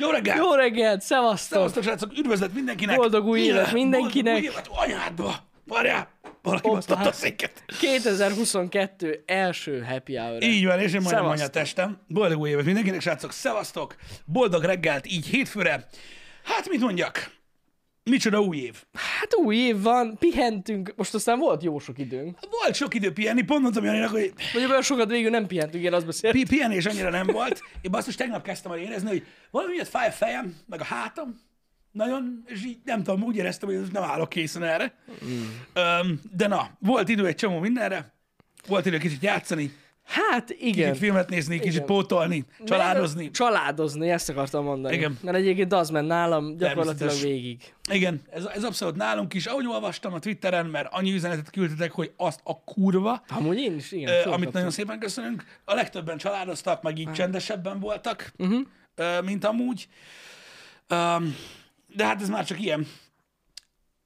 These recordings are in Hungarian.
Jó reggelt! Jó reggelt, szevasztok! Szevasztok, srácok, üdvözlet mindenkinek! Boldog új évet mindenkinek! Boldog új évet anyádba! Várjál! Valaki Hoppá. basztatta a széket. 2022 első happy hour Így van, és én majdnem anya testem. Boldog új évet mindenkinek, srácok, szevasztok! Boldog reggelt, így hétfőre. Hát, mit mondjak? Micsoda új év. Hát új év van, pihentünk, most aztán volt jó sok időnk. Volt sok idő pihenni, pont mondtam Janinak, hogy Vagy olyan sokat végül nem pihentünk, én azt beszéltem. pi- pihenés annyira nem volt. Én basszus tegnap kezdtem el érezni, hogy valami miatt fáj a fejem, meg a hátam, nagyon, és így nem tudom, úgy éreztem, hogy nem állok készen erre. Mm. Öm, de na, volt idő egy csomó mindenre, volt idő kicsit játszani, Hát igen. kicsit filmet nézni, kicsit Igen. pótolni, családozni. Meg- Családozni, ezt akartam mondani. Igen. Mert egyébként az ment nálam gyakorlatilag végig. Igen, ez, ez abszolút nálunk is. Ahogy olvastam a Twitteren, mert annyi üzenetet küldtetek, hogy azt a kurva, Amúgy én is, igen. ö, amit nagyon szépen köszönünk. A legtöbben családoztak, meg így csendesebben voltak, Uh-huh. ö, mint amúgy. Öm, De hát ez már csak ilyen.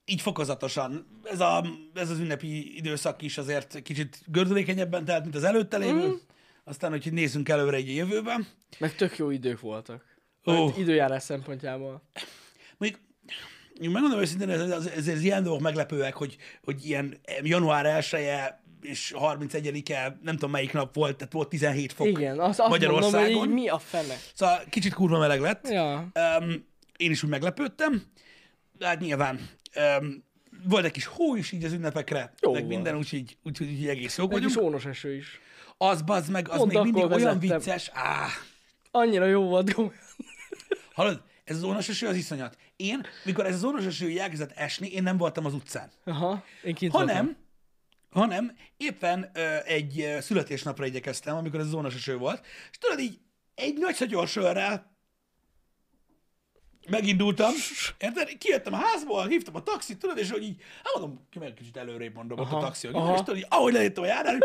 Így fokozatosan. Ez, a, ez az ünnepi időszak is azért kicsit gördülékenyebben telt, mint az előtte lévő. Aztán, hogy nézzünk előre egy jövőben. Meg tök jó idők voltak. Ó. Időjárás szempontjából. Mondjuk, megmondom őszintén, ez, ez, ez, ez ilyen dolgok meglepőek, hogy, hogy ilyen január 1 -e és 31-e, nem tudom melyik nap volt, tehát volt 17 fok Igen, azt, azt mondom, hogy Magyarországon. mi a fene. Szóval kicsit kurva meleg lett. Ja. Um, én is úgy meglepődtem, de hát nyilván um, volt egy kis hó is így az ünnepekre, Jó meg minden, úgyhogy, úgyhogy így egész jók vagyunk. ónos eső is. Az bazd meg, az Pont még mindig akkor olyan vezettem. vicces. Áh, Annyira jó volt, hallod, ez az ónos eső az iszonyat. Én, mikor ez az ónos eső elkezdett esni, én nem voltam az utcán. Aha, én kint hanem, voltam. hanem éppen ö, egy születésnapra igyekeztem, amikor ez zónos eső volt, és tudod így egy nagy szagyorsörrel megindultam, érted? Kijöttem a házból, hívtam a taxit, tudod, és hogy így, hát mondom, meg kicsit előrébb mondom ott a Aha, taxi, hogy aha. és tudod, így, ahogy lejöttem a járán,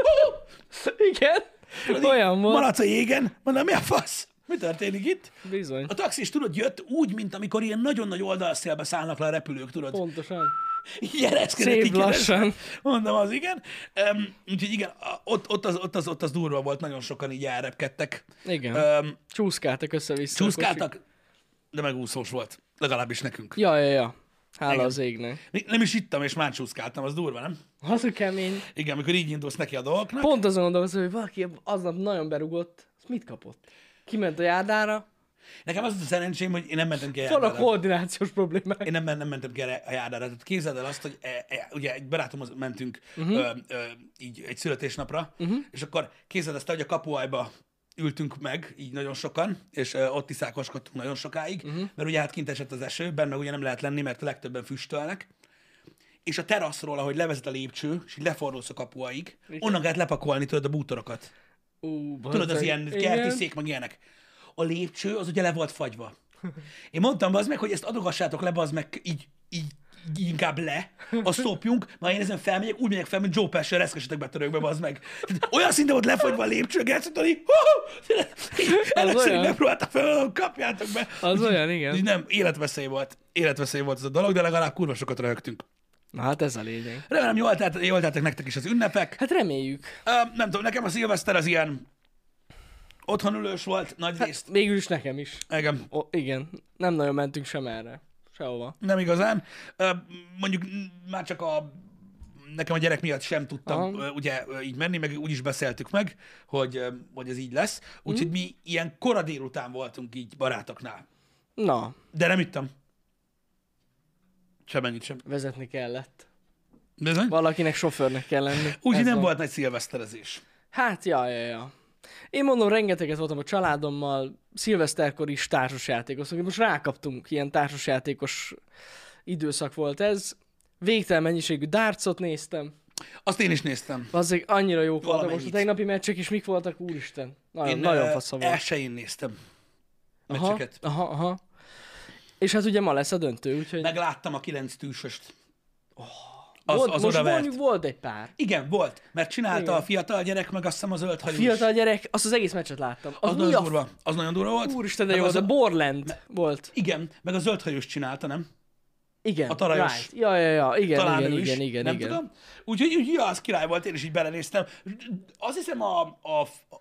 Igen, tudod, olyan volt. maradsz a jégen, mondom, mi a fasz? Mi történik itt? Bizony. A taxis, tudod, jött úgy, mint amikor ilyen nagyon nagy oldalszélbe szállnak le a repülők, tudod. Pontosan. Így ereszkedett, Szép lassan. Mondom, az igen. Um, úgyhogy igen, ott, ott, az, ott, az, ott az durva volt, nagyon sokan így elrepkedtek. Igen. Um, Csúszkáltak össze-vissza. csúszkáltak, de megúszós volt. Legalábbis nekünk. Ja, ja, ja. Hála Igen. az égnek. Nem is ittam, és már csúszkáltam, az durva, nem? Az a kemény. Igen, amikor így indulsz neki a dolgoknak. Pont azon gondolkozom, hogy valaki aznap nagyon berugott. Azt mit kapott? Kiment a járdára, Nekem az a szerencsém, hogy én nem mentem ki a vannak járdára. koordinációs problémák. Én nem, nem mentem ki a járdára. Tehát képzeld el azt, hogy e, e, ugye egy barátomhoz mentünk uh-huh. ö, ö, így egy születésnapra, uh-huh. és akkor képzeld ezt, hogy a kapuajba ültünk meg, így nagyon sokan, és ott iszákoskodtunk nagyon sokáig, uh-huh. mert ugye hát kint esett az eső, benne ugye nem lehet lenni, mert a legtöbben füstölnek, és a teraszról, ahogy levezet a lépcső, és így lefordulsz a kapuaig, onnan kellett lepakolni tudod a bútorokat. Ú, Tudod, az ilyen Igen. kerti szék, meg ilyenek. A lépcső az ugye le volt fagyva. Én mondtam az meg, hogy ezt adogassátok le, az meg így, így inkább le, a szopjunk, majd én ezen felmegyek, úgy megyek fel, mint Joe Pesci, reszkesetek be törökbe, az meg. Olyan szinten volt lefagyva a lépcső, így, először így olyan. megpróbáltam fel, kapjátok be. Az olyan, igen. nem, életveszély volt. Életveszély volt ez a dolog, de legalább kurva sokat röhögtünk. Na hát ez a lényeg. Remélem, jól, telt, jól teltek nektek is az ünnepek. Hát reméljük. Ö, nem tudom, nekem a szilveszter az ilyen otthonülős volt, nagy részt. Végül is nekem is. Igen, O, igen. Nem nagyon mentünk sem erre. Sehova. nem igazán. Mondjuk már csak a nekem a gyerek miatt sem tudtam Aha. ugye így menni, meg úgy is beszéltük meg, hogy, hogy ez így lesz. Úgyhogy Mhm. mi ilyen kora délután voltunk így barátoknál. Na, De nem ittam. Semennyit sem. vezetni kellett. Bizony? Valakinek sofőrnek kell lenni. Úgyhogy nem van. volt nagy szilveszterezés. Hát, ja, ja, ja. Én mondom, rengeteget voltam a családommal, szilveszterkor is társasjátékoztunk. Most rákaptunk, ilyen társasjátékos időszak volt ez. Végtelen mennyiségű dartsot néztem. Azt én is néztem. Azok annyira jók voltak. Most a tegnapi meccsek is mik voltak, úristen. Nagyon, Én nagyon ö, fasza volt. elsőjén néztem Aha, meccseket. aha, aha. És hát ugye ma lesz a döntő, úgyhogy... Megláttam a kilenc tűsöst. Az, volt, az most oda mondjuk volt egy pár. Igen, volt, mert csinálta Igen. a fiatal gyerek, meg azt hiszem a zöld hajú is. Fiatal gyerek, azt az egész meccset láttam. Az, Az nagyon a... durva. Az nagyon durva volt. Úristen, de jó az volt. A Borland volt. Igen, meg a zöld hajós csinálta, nem? Igen. A tarajos. Right. Ja, ja, ja. Igen, Talán igen, ő is, igen, igen, nem igen. tudom. Úgyhogy úgy, ja, az király volt, én is így belenéztem. Azt hiszem a, a, a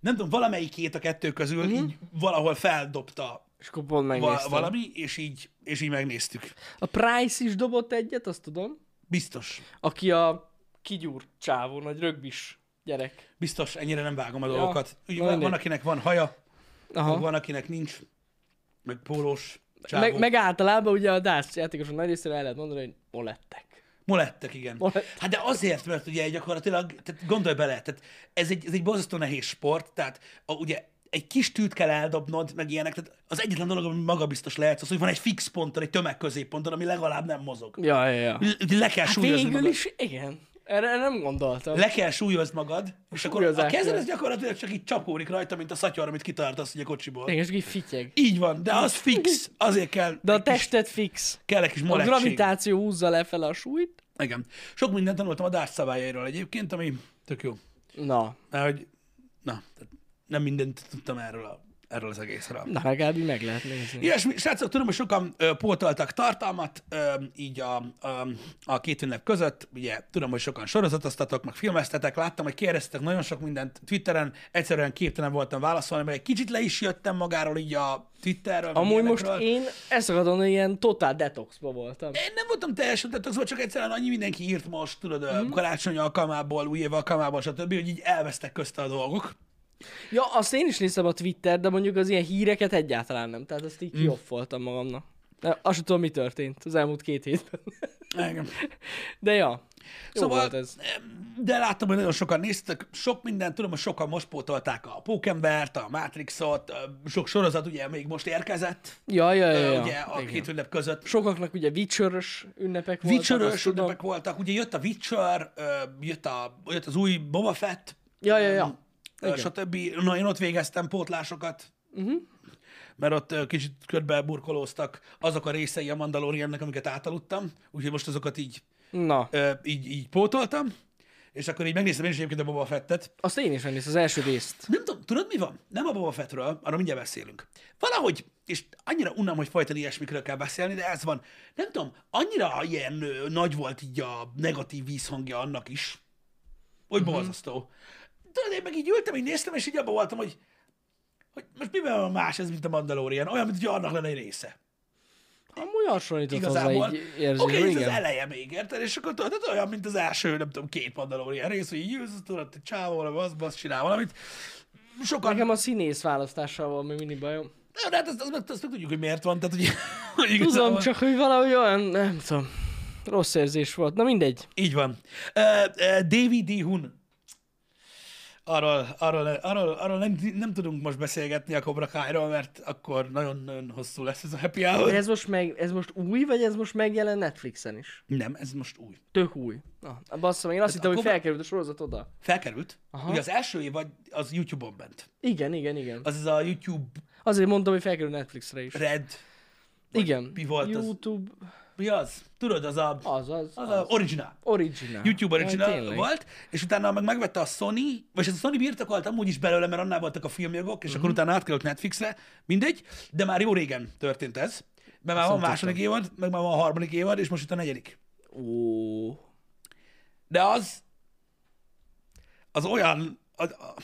nem tudom, valamelyikét a kettő közül uh-huh. így valahol feldobta És akkor pont megnéztem. valami, és így, és így megnéztük. A Price is dobott egyet, azt tudom. Biztos. Aki a kigyúr csávó, nagy rögbis gyerek. Biztos, ennyire nem vágom a dolgokat. Ugye, van, akinek van haja, Aha. van, akinek nincs, meg pólós csávó. Meg, meg általában ugye a Darts játékosok nagy részére el lehet mondani, hogy molettek. Molettek, igen. Molett. Hát de azért, mert ugye gyakorlatilag, tehát gondolj bele, tehát ez egy, ez egy borzasztó nehéz sport, tehát a, ugye egy kis tűt kell eldobnod, meg ilyenek, tehát az egyetlen dolog, ami magabiztos lehet, az, hogy van egy fix ponton, egy tömegközépponton, ami legalább nem mozog. Ja, ja, ja. Le kell Hát súlyozni végül magad. is, igen. Erre nem gondoltam. Le kell súlyozni magad, és akkor a kezed ez gyakorlatilag csak így csapódik rajta, mint a szatyor, amit kitartasz ugye a kocsiból. Igen, és így fityeg. Így van, de az fix, azért kell, De a tested fix. kell egy kis A gravitáció húzza lefele a súlyt. Igen. Sok mindent tanultam a Darts szabályairól egyébként, ami tök jó. Na, Mert hogy, na, tehát nem mindent tudtam erről, a, erről az egészről. na legalább meg lehet nézni. Ilyesmi, srácok, tudom, hogy sokan ö, pótoltak tartalmat ö, így a, a, a két ünnep között. Ugye tudom, hogy sokan sorozatoztatok, meg filmeztetek. Láttam, hogy kérdeztetek nagyon sok mindent Twitteren. Egyszerűen képtelen voltam válaszolni, mert egy kicsit le is jöttem magáról így a Twitterről. meg Amúgy most én ezt akarom, hogy ilyen totál detoxba voltam. Én nem voltam teljesen tetsző, csak egyszerűen annyi mindenki írt most, tudod, mm. karácsony alkalmából, új év alkalmából, stb., hogy így elvesztek közte a dolgok. Ja, azt én is néztem a Twitter, de mondjuk az ilyen híreket egyáltalán nem. Tehát azt így Mhm. kioffoltam magamnak. De azt sem tudom, mi történt az elmúlt két hétben. Igen. De ja, jó Szóval, volt ez. de láttam, hogy nagyon sokan néztek, sok mindent, tudom, hogy sokan most pótolták a Pókembert, a Matrixot, sok sorozat ugye még most érkezett, Ja, ja, ja, ja, ja. ugye a Igen. két ünnep között. Sokaknak ugye witcher ünnepek voltak. Tudom. ünnepek voltak, ugye jött a Witcher, jött, a, jött az új Boba Fett, Ja, ja, ja. Igen. stb. Na, én ott végeztem pótlásokat, uh-huh. mert ott kicsit körbe burkolóztak azok a részei a Mandaloriannak, amiket átaludtam, úgyhogy most azokat így, Na, ö, így, így pótoltam, és akkor így megnéztem én is egyébként a Boba Fettet, azt én is megnéztem, az első részt. Nem tudom, tudod mi van? Nem a Boba Fettről, arra mindjárt beszélünk. Valahogy, és annyira unnám, hogy folyton ilyesmikről kell beszélni, de ez van. Nem tudom, annyira ilyen ö, nagy volt így a negatív vízhangja annak is, hogy uh-huh. borzasztó. Tudod, én meg így ültem, így néztem, és így abban voltam, hogy, hogy most miben van más ez, mint a Mandalorian? Olyan, mint hogy annak lenne egy része. Amúgy hasonlított hozzá Igazából. így Oké, érzésre, okay, ez az eleje még, érted? És akkor tudod, ez olyan, mint az első, nem tudom, két Mandalorian rész, hogy így jössz, tudod, egy csávó, valami, az, az csinál valamit. Sokan Nekem a színész választással van még mindig bajom. Nem, de hát azt, azt, azt, azt meg tudjuk, hogy miért van. Tehát, hogy, hogy Tudom, csak hogy valahogy olyan, nem tudom, rossz érzés volt. Na mindegy. Így van. Uh, uh, David D. Hun. Arról, arról, arról, arról nem, nem, tudunk most beszélgetni a Cobra Kai-ról, mert akkor nagyon, nagyon hosszú lesz ez a happy De hour. ez most, meg, ez most új, vagy ez most megjelen Netflixen is? Nem, ez most új. Tök új. Na, basszom, én azt hittem, hogy akkor- felkerült a sorozat oda. Felkerült. Aha. Ugye az első évad az YouTube-on ment. Igen, igen, igen. Az ez a YouTube Azért mondtam, hogy felkerült Netflixre is. Red. Igen. mi volt az? Mi az? Tudod, az a, az, az, az az. a original. Original. YouTube original tényleg. volt, és utána meg megvette a Sony, vagy a Sony birtokolt amúgy is belőle, mert annál voltak a filmjogok, és Mhm. akkor utána átkerült Netflixre, mindegy, de már jó régen történt ez. Mert már van második évad, meg már van a harmadik évad, és most itt a negyedik. Ó. De az, az olyan, az, a,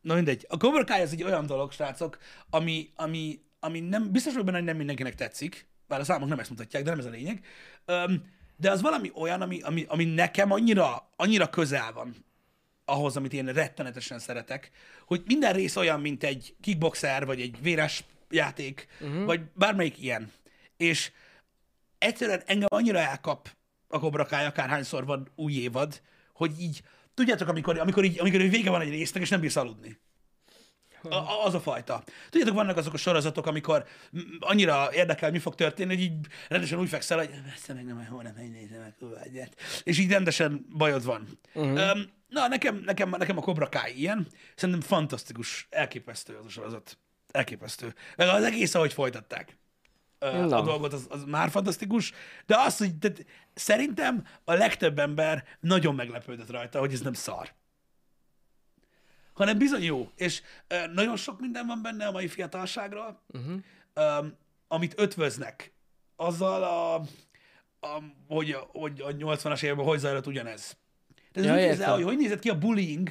na mindegy, a Cobra Kai az egy olyan dolog, srácok, ami, ami, ami nem, biztos vagyok benne, hogy nem mindenkinek tetszik, bár a számok nem ezt mutatják, de nem ez a lényeg. De az valami olyan, ami, ami, ami nekem annyira, annyira közel van ahhoz, amit én rettenetesen szeretek, hogy minden rész olyan, mint egy kickboxer, vagy egy véres játék, uh-huh. vagy bármelyik ilyen. És egyszerűen engem annyira elkap a Cobra Kai, akárhányszor van új évad, hogy így, tudjátok, amikor, amikor, így, amikor így vége van egy résznek, és nem bírsz aludni. A, az a fajta. Tudjátok, vannak azok a sorozatok, amikor annyira érdekel, mi fog történni, hogy így rendesen úgy fekszel, hogy ezt meg nem, holnap megnézem meg egyet. És így rendesen bajod van. Uh-huh. Um, na, nekem, nekem, nekem a Cobra Kai ilyen. Szerintem fantasztikus, elképesztő az a sorozat. Elképesztő. Meg az egész, ahogy folytatták ö, a dolgot, az, az már fantasztikus, de az, hogy tehát, szerintem a legtöbb ember nagyon meglepődött rajta, hogy ez nem szar. Hanem bizony jó, és nagyon sok minden van benne a mai fiatalságról, uh-huh. ö, amit ötvöznek azzal, a, a, hogy, a, hogy a 80-as években hogy zajlott ugyanez. Tehát Ja, nézel, hogy hogy nézett ki a bullying,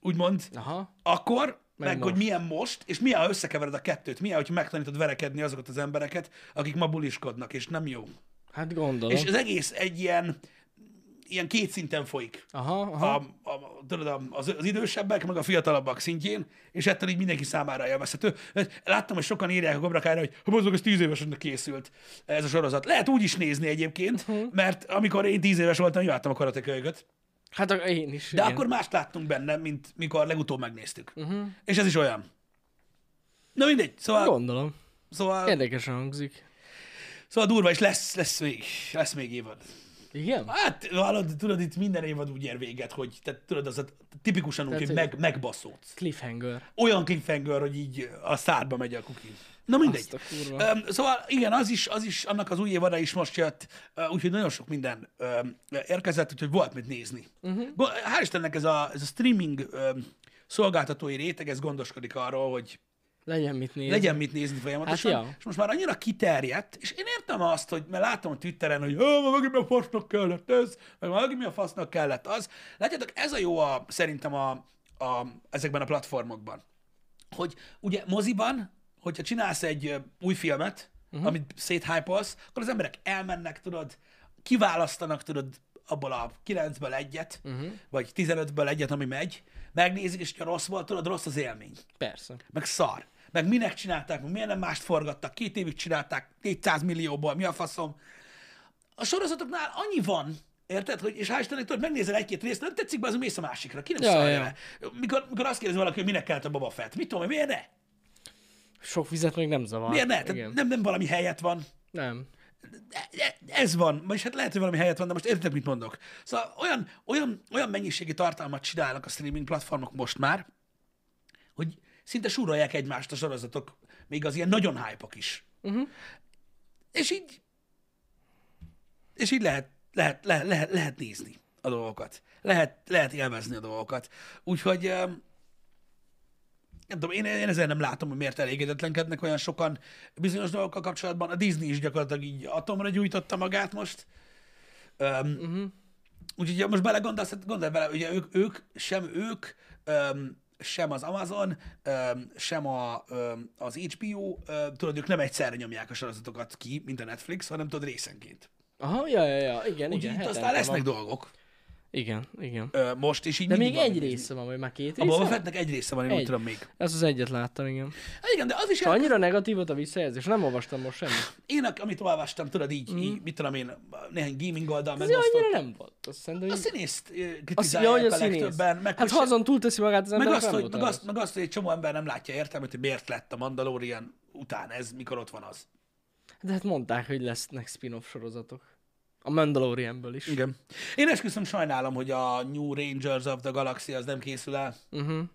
úgymond, Aha. akkor, meg, meg hogy milyen most, és milyen, ha összekevered a kettőt, milyen, hogyha megtanítod verekedni azokat az embereket, akik ma buliskodnak, és nem jó. Hát gondolom. És az egész egy ilyen, ilyen két szinten folyik. Aha, aha. A, a, tudod, az, az idősebbek, meg a fiatalabbak szintjén, és ettől így mindenki számára élvezhető. Láttam, hogy sokan írják a Gobrakára, hogy ha mozdog, ez tíz éveseknek készült ez a sorozat. Lehet úgy is nézni egyébként, Mhm. mert amikor én tíz éves voltam, jártam a karatekölyöket. Hát én is. De igen. akkor mást láttunk benne, mint mikor legutóbb megnéztük. Uh-huh. És ez is olyan. Na mindegy, szóval, Gondolom. szóval, Érdekesen hangzik. szóval durva, és lesz, lesz, még, lesz még évad. Igen? Hát, hallod, tudod, itt minden évad úgy ér véget, hogy te, tudod, az a, tipikusan úgy, Tehát, hogy meg, megbaszódsz. Cliffhanger. Olyan cliffhanger, hogy így a szádba megy a kuki. Na mindegy. Azt a kurva. Um, szóval igen, az is, az is, annak az új évada is most jött, uh, úgyhogy nagyon sok minden um, érkezett, úgyhogy volt mit nézni. Uh-huh. Hál' Istennek ez a, ez a streaming um, szolgáltatói réteg, ez gondoskodik arról, hogy Legyen mit nézni. legyen mit nézni folyamatosan. Hát ja. És most már annyira kiterjedt, és én értem azt, hogy mert látom a Twitteren, hogy "Ó, már megint mi a fasznak kellett ez, meg megint mi a fasznak kellett az. Látjátok, ez a jó a, szerintem a, a, ezekben a platformokban. Hogy ugye moziban, hogyha csinálsz egy új filmet, uh-huh. amit széthypolsz, akkor az emberek elmennek, tudod, kiválasztanak, tudod, abból a 9-ből egyet, uh-huh. vagy 15-ből egyet, ami megy, megnézik, és ha rossz volt, tudod, rossz az élmény Persze. meg szar. Meg minek csinálták, meg miért nem mást forgattak, két évig csinálták, 400 millióból, mi a faszom. A sorozatoknál annyi van, Érted? Hogy, és hál' Istennek, tudod, megnézel egy-két részt, nem tetszik be, az mész a másikra. Ki nem Ja, ja, szarja ja. le. Mikor, mikor azt kérdezi valaki, hogy minek kellett a Boba Fett, mit tudom, miért ne? Sok vizet még nem zavar. Miért ne? Tehát nem, nem valami helyet van. Nem. Ez van, vagyis hát lehet, hogy valami helyet van, de most értitek, mit mondok. Szóval olyan, olyan, olyan mennyiségi tartalmat csinálnak a streaming platformok most már, hogy szinte súrolják egymást a sorozatok, még az ilyen nagyon hype is. Uh-huh. És így és így lehet, lehet, lehet, lehet, lehet nézni a dolgokat. Lehet, lehet élvezni a dolgokat. Úgyhogy nem tudom, én, én ezzel nem látom, hogy miért elégedetlenkednek olyan sokan bizonyos dolgokkal kapcsolatban. A Disney is gyakorlatilag így atomra gyújtotta magát most. Um, uh-huh. Úgyhogy most belegondolsz, hát gondolj bele, ugye ők, ők sem ők, um, sem az Amazon, sem a, az HBO, tudod, ők nem egyszerre nyomják a sorozatokat ki, mint a Netflix, hanem tudod részenként. Aha, ja, ja, ja. Igen, Úgyhogy igen. itt aztán lesznek van. dolgok Igen, igen. ö, most, és így De még egy van mit része van, vagy már két nézni. A Boba része? Fettnek egy része van, én úgy Egy. tudom még. Ez az egyet láttam, igen. Hát igen, de az is És annyira negatív volt a visszajelzés, nem olvastam most semmit. Én, amit olvastam, tudod, így, mm. így mit tudom én, néhány gaming oldal Ez megosztott. annyira nem volt. Azt szerintem, A hogy... színészt ö, Azt, kritizálják ja, a a legtöbben. Meg, Hát hogy azon túlteszi magát az meg, ember, azt, nem hogy, meg, az. azt, meg azt, hogy egy csomó ember nem látja értelmet, hogy miért lett a Mandalorian után ez, mikor ott van az. De hát mondták, hogy lesznek spin-off sorozatok. A Mandalorianből is. Igen. Én esküszöm sajnálom, hogy a New Rangers of the Galaxy az nem készül el. Uh-huh.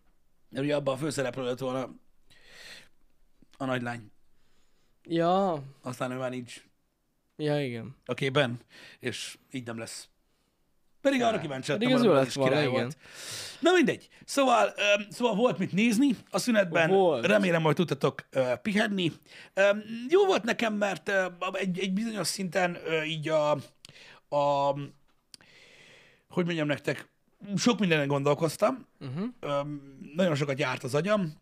Mert ugye abban a főszereplő lett volna a nagylány. Ja, Aztán ő már nincs ja, igen. a képen, és így nem lesz. Pedig arra kíváncsi lettem, ez volna, király igen. volt. Na mindegy. Szóval, um, szóval volt mit nézni a szünetben. Volt. Remélem, hogy tudtatok uh, pihenni. Um, jó volt nekem, mert uh, egy, egy bizonyos szinten uh, így a, a hogy mondjam nektek, sok mindenen gondolkoztam. Uh-huh. Um, nagyon sokat járt az agyam.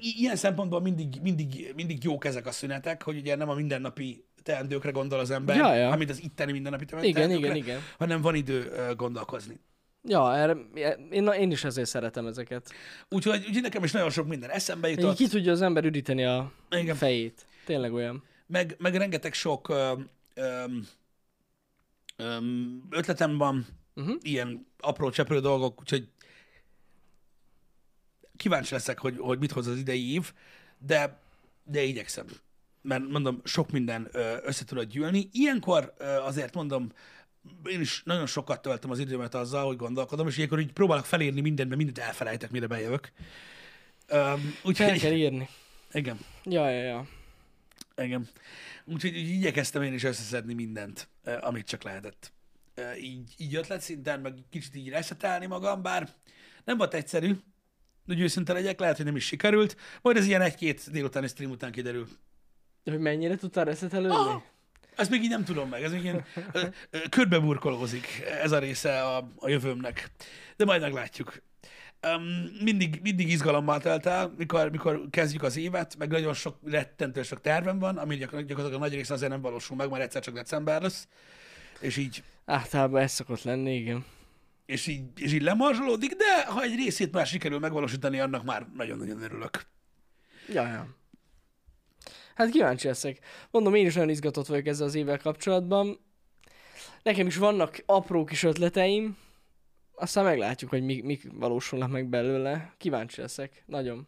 I- ilyen szempontból mindig, mindig, mindig jók ezek a szünetek, hogy ugye nem a mindennapi teendőkre gondol az ember, Ja, ja. amit az itteni mindennapi Igen, igen, igen. hanem van idő gondolkozni. Ja, erre, én, én is ezért szeretem ezeket. Úgyhogy, úgyhogy nekem is nagyon sok minden eszembe jutott, ki tudja az ember üdíteni a Igen. fejét. Tényleg olyan. meg, meg rengeteg sok ö, ö, ö, ötletem van, Uh-huh. ilyen apró cseprő dolgok, úgyhogy kíváncsi leszek, hogy, hogy mit hoz az idei év, de, de igyekszem. Mert mondom, sok minden össze tudod gyűlni. Ilyenkor azért mondom, én is nagyon sokat töltöm az időmet azzal, hogy gondolkodom, és ilyenkor így próbálok felírni mindent, mert mindent elfelejtek, mire bejövök. Um, Fel kell úgyhogy, írni. igen, Ja, ja, ja. igen. Úgyhogy így igyekeztem én is összeszedni mindent, amit csak lehetett. Így, így ötletszinten, meg kicsit így reszetelni magam, bár nem volt egyszerű, hogy őszinte legyek, lehet, hogy nem is sikerült, majd ez ilyen egy-két délutáni stream után kiderül. Hogy mennyire tudtál reszetelődni? Ah, ezt még így nem tudom meg, ez még ilyen ö, ö, körbe burkolózik ez a része a, a jövőmnek. De majd meglátjuk. um, mindig, mindig izgalommal telt el, mikor, mikor kezdjük az évet, meg nagyon sok, rettentő sok tervem van, ami gyak- gyakorlatilag a nagy része azért nem valósul meg, mert egyszer csak december lesz, és így, Általában ez szokott lenni, igen. és így, és így lemarzsolódik, de ha egy részét már sikerül megvalósítani, annak már nagyon-nagyon örülök. Ja, ja. Hát kíváncsi leszek. Mondom, én is nagyon izgatott vagyok ezzel az évvel kapcsolatban. Nekem is vannak apró kis ötleteim, aztán meglátjuk, hogy mik, mik valósulnak meg belőle. Kíváncsi leszek. Nagyon.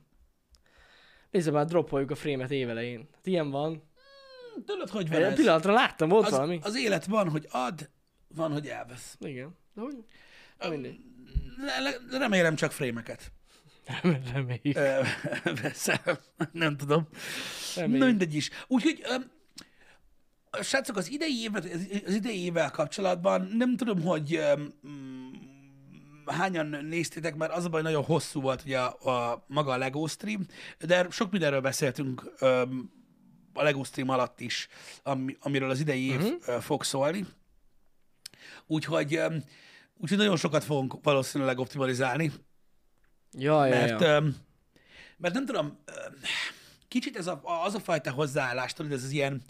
Nézd már, droppoljuk a frémet évelején. Hát ilyen van. Tudod, hogy van ez? pillanatra láttam, ott Az, valami. az élet van, hogy ad, van, hogy elvesz. Igen. De hogy? Mindegy. Le, le, remélem csak frémeket. Reméljük. Ö, Veszel. Nem tudom. Na Reméljük. mindegy is. Úgyhogy, srácok, az idei, évet, az idei évvel kapcsolatban nem tudom, hogy mm, hányan néztétek, mert az a baj, nagyon hosszú volt ugye a, a maga a LEGO stream, de sok mindenről beszéltünk a LEGO stream alatt is, ami, amiről az idei év uh-huh. fog szólni. Úgyhogy, úgyhogy nagyon sokat fogunk valószínűleg optimalizálni, Ja, ja, mert, ja. öm, mert nem tudom, kicsit ez a, az a fajta hozzáállás, tudod, ez az ilyen,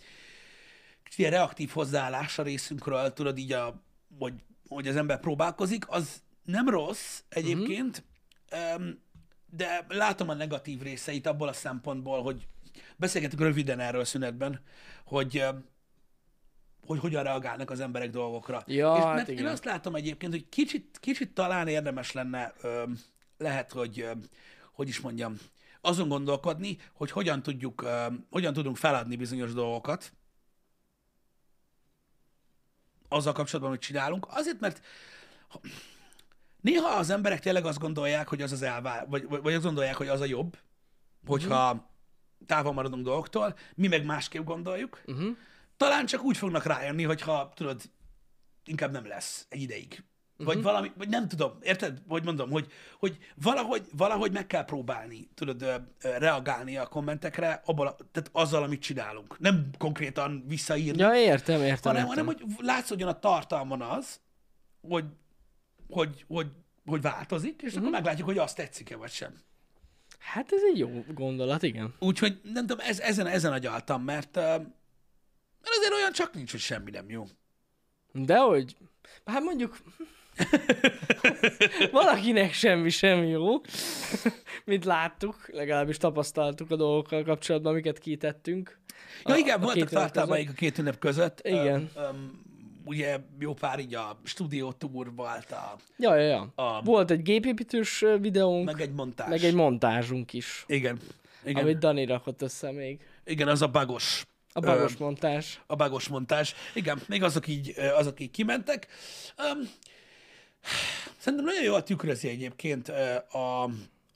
kicsit ilyen reaktív hozzáállás a részünkről, tudod így, a, hogy, hogy az ember próbálkozik, az nem rossz egyébként, öm, de látom a negatív részeit abból a szempontból, hogy beszélgetünk röviden erről szünetben, hogy hogy hogyan reagálnak az emberek dolgokra. Ja, És hát mert én igen. azt látom egyébként, hogy kicsit, kicsit talán érdemes lenne, öm, lehet, hogy, hogy is mondjam, azon gondolkodni, hogy hogyan tudjuk, hogyan tudunk feladni bizonyos dolgokat, azzal kapcsolatban, hogy csinálunk. Azért, mert ha- néha az emberek tényleg azt gondolják, hogy az az elvá, vagy, vagy azt gondolják, hogy az a jobb, hogyha távol maradunk dolgoktól, mi meg másképp gondoljuk. Uh-huh. Talán csak úgy fognak rájönni, hogyha tudod, inkább nem lesz egy ideig. Vagy uh-huh. valami, vagy nem tudom, érted? Hogy mondom, hogy, hogy valahogy, valahogy meg kell próbálni, tudod, ö, ö, reagálni a kommentekre, abból a, tehát azzal, amit csinálunk. Nem konkrétan visszaírni, Ja, értem, értem. hanem, értem. hanem, hogy látszódjon a tartalmon az, hogy, hogy, hogy, hogy változik, és uh-huh. akkor meglátjuk, hogy azt tetszik-e, vagy sem. Hát ez egy jó gondolat, igen. Úgyhogy nem tudom, ez, ezen, ezen agyaltam, mert, mert azért olyan csak nincs, hogy semmi nem jó. De hogy, hát mondjuk, valakinek semmi sem jó, mint láttuk, legalábbis tapasztaltuk a dolgokkal kapcsolatban, amiket kitettünk. Ja A- igen, a voltak tartalmaik a két ünnep között. Igen. Öm, öm, ugye jó pár így a stúdió tour volt, a, Ja, ja, ja. A- Volt egy gépépítős videónk, meg egy montás. meg egy montázsunk is, Igen. Igen. amit Dani rakott össze még. Igen, az a bagos. A bagos montás. a bagos montás. Igen, még azok így, azok így kimentek. Um, szerintem nagyon jól tükrözi egyébként a,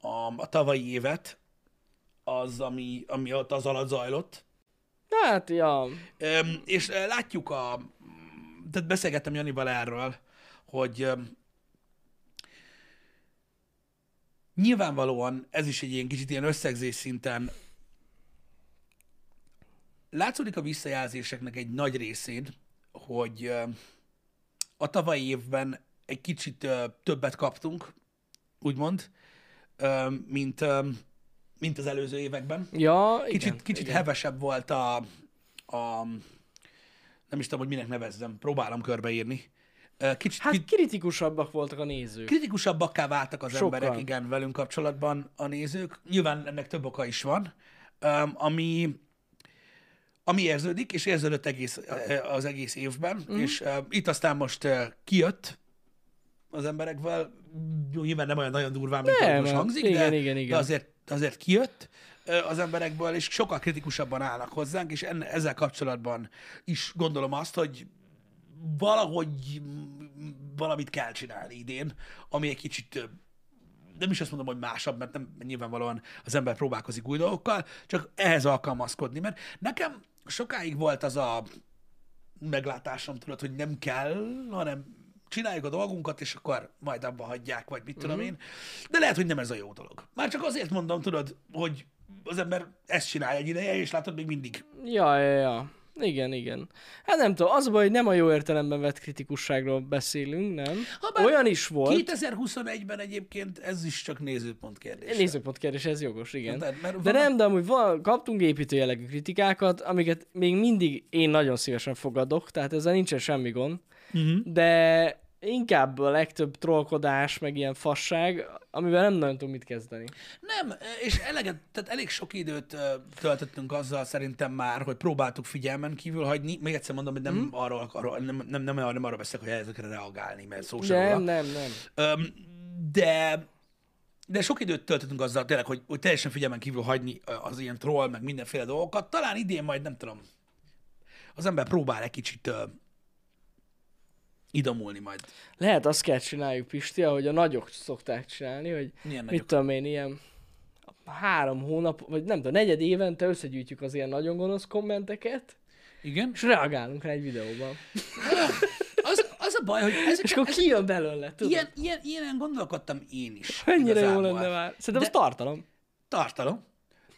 a, a tavalyi évet, az, ami, ami ott az alatt zajlott. Hát, ja, Öm, és látjuk a... Tehát beszélgettem Janival erről, hogy öm, nyilvánvalóan ez is egy ilyen kicsit ilyen összegzés szinten látszódik a visszajelzéseknek egy nagy részén, hogy ö, a tavalyi évben egy kicsit ö, többet kaptunk, úgymond, ö, mint, ö, mint az előző években. ja igen, Kicsit, kicsit igen. hevesebb volt a, a, nem is tudom, hogy minek nevezzem, próbálom körbeírni. Kicsit, Hát kritikusabbak voltak a nézők. kritikusabbakká váltak az Sokkal. emberek, igen, velünk kapcsolatban a nézők. Nyilván ennek több oka is van, ami, ami érződik, és érződött egész, az egész évben, mm. és itt aztán most kijött az emberekvel, nyilván nem olyan nagyon durván, mint Nem, most hangzik, Igen, de, igen, de igen. azért, azért kijött az emberekből, és sokkal kritikusabban állnak hozzánk, és enne, ezzel kapcsolatban is gondolom azt, hogy valahogy valamit kell csinálni idén, ami egy kicsit nem is azt mondom, hogy másabb, mert nem nyilvánvalóan az ember próbálkozik új dolgokkal, csak ehhez alkalmazkodni. Mert nekem sokáig volt az a meglátásom, tudod, hogy nem kell, hanem csináljuk a dolgunkat, és akkor majd abba hagyják, vagy mit tudom Mhm. én. De lehet, hogy nem ez a jó dolog. Már csak azért mondom, tudod, hogy az ember ezt csinálja egy ideje, és látod, még mindig. Ja, ja, ja. Igen, igen. Hát nem tudom, az a baj, hogy nem a jó értelemben vett kritikusságról beszélünk, nem? bár Olyan is volt. 2021-ben egyébként ez is csak nézőpont kérdés. Nézőpont kérdés, ez jogos, igen. Tehát, mert De van- nem, de amúgy van, kaptunk építő jellegű kritikákat, amiket még mindig én nagyon szívesen fogadok, tehát ezzel nincsen semmi gond. Uh-huh. De inkább a legtöbb trollkodás, meg ilyen fasság, amivel nem nagyon tudom mit kezdeni. Nem, és eleget, tehát elég sok időt töltöttünk azzal szerintem már, hogy próbáltuk figyelmen kívül hagyni. Még egyszer mondom, hogy nem Mhm. arról, arról nem, nem, nem, nem arra beszélek, hogy ezekre reagálni, mert szó sem Nem, róla. nem, nem. De, de sok időt töltöttünk azzal tényleg, hogy, hogy teljesen figyelmen kívül hagyni az ilyen troll, meg mindenféle dolgokat. Talán idén majd, nem tudom, az ember próbál egy kicsit idomulni majd. Lehet azt kell csináljuk, Pisti, ahogy a nagyok szokták csinálni, hogy Milyen mit nagyok? tudom én, ilyen három hónap, vagy nem tudom, negyed évente összegyűjtjük az ilyen nagyon gonosz kommenteket, Igen. és reagálunk rá egy videóban. Az, az a baj, hogy ezek, És akkor kijön belőle, tudod? ilyen, ilyen, ilyen gondolkodtam én is. Mennyire jó lenne már. Szerintem De- az tartalom. Tartalom.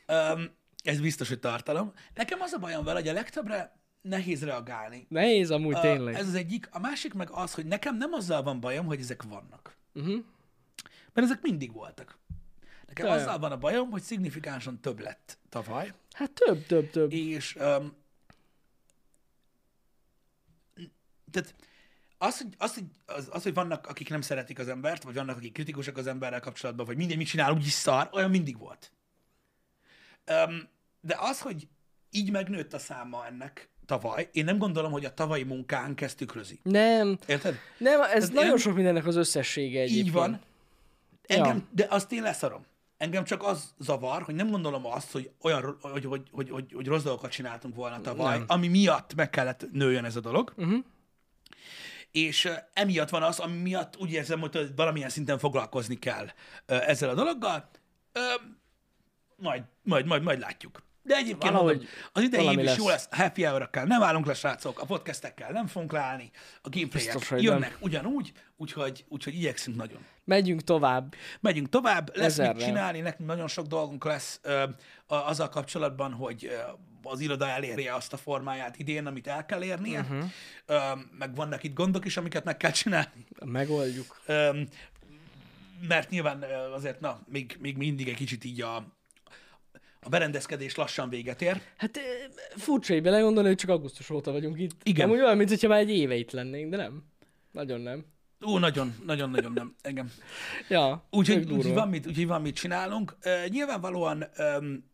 Um, ez biztos, hogy tartalom. Nekem az a bajom vele, hogy a legtöbbre nehéz reagálni. Nehéz amúgy Ö, tényleg. Ez az egyik. A másik meg az, hogy nekem nem azzal van bajom, hogy ezek vannak. Uh-huh. Mert ezek mindig voltak. Nekem Jaj. azzal van a bajom, hogy szignifikánsan több lett tavaly, Hát több, több, több. és um, tehát az, hogy, az, hogy, az, az, hogy vannak, akik nem szeretik az embert, vagy vannak, akik kritikusak az emberrel kapcsolatban, vagy minden, mit csinál, úgyis szar, olyan mindig volt. Um, de az, hogy így megnőtt a száma ennek tavaly, én nem gondolom, hogy a tavalyi munkánk ezt tükrözi. Nem, Érted? nem, ez én- nagyon sok mindennek az összessége egyébként. Így van. Engem, Ja. De azt én leszarom. Engem csak az zavar, hogy nem gondolom azt, hogy olyan, hogy, hogy, hogy, hogy, hogy rossz dolgokat csináltunk volna tavaly, Nem. ami miatt meg kellett nőjön ez a dolog. Uh-huh. És emiatt van az, ami miatt úgy érzem, hogy valamilyen szinten foglalkozni kell ezzel a dologgal. Uh, majd, majd, majd, majd látjuk. De egyébként Valahogy mondom, az idei év is lesz. jó lesz. Happy hour nem állunk le, srácok, a podcastekkel nem fogunk leállni, a Biztos, hogy nem. jönnek ugyanúgy, úgyhogy, úgyhogy igyekszünk nagyon. Megyünk tovább. Megyünk tovább, lesz Ezerrel. mit csinálni, nekünk nagyon sok dolgunk lesz ö, azzal kapcsolatban, hogy az iroda elérje azt a formáját idén, amit el kell érnie, uh-huh. ö, meg vannak itt gondok is, amiket meg kell csinálni, Megoldjuk. ö, mert nyilván azért, na, még, még mindig egy kicsit így a, a berendezkedés lassan véget ér. Hát furcsa így belegondolni, hogy csak augusztus óta vagyunk itt. Igen. Nem olyan, mint hogyha már egy éve itt lennénk, de nem. Nagyon nem. Ú, nagyon, nagyon, nagyon nem, engem. Ja, Úgyhogy, úgyhogy, van mit, úgyhogy van mit csinálunk. Uh, nyilvánvalóan um,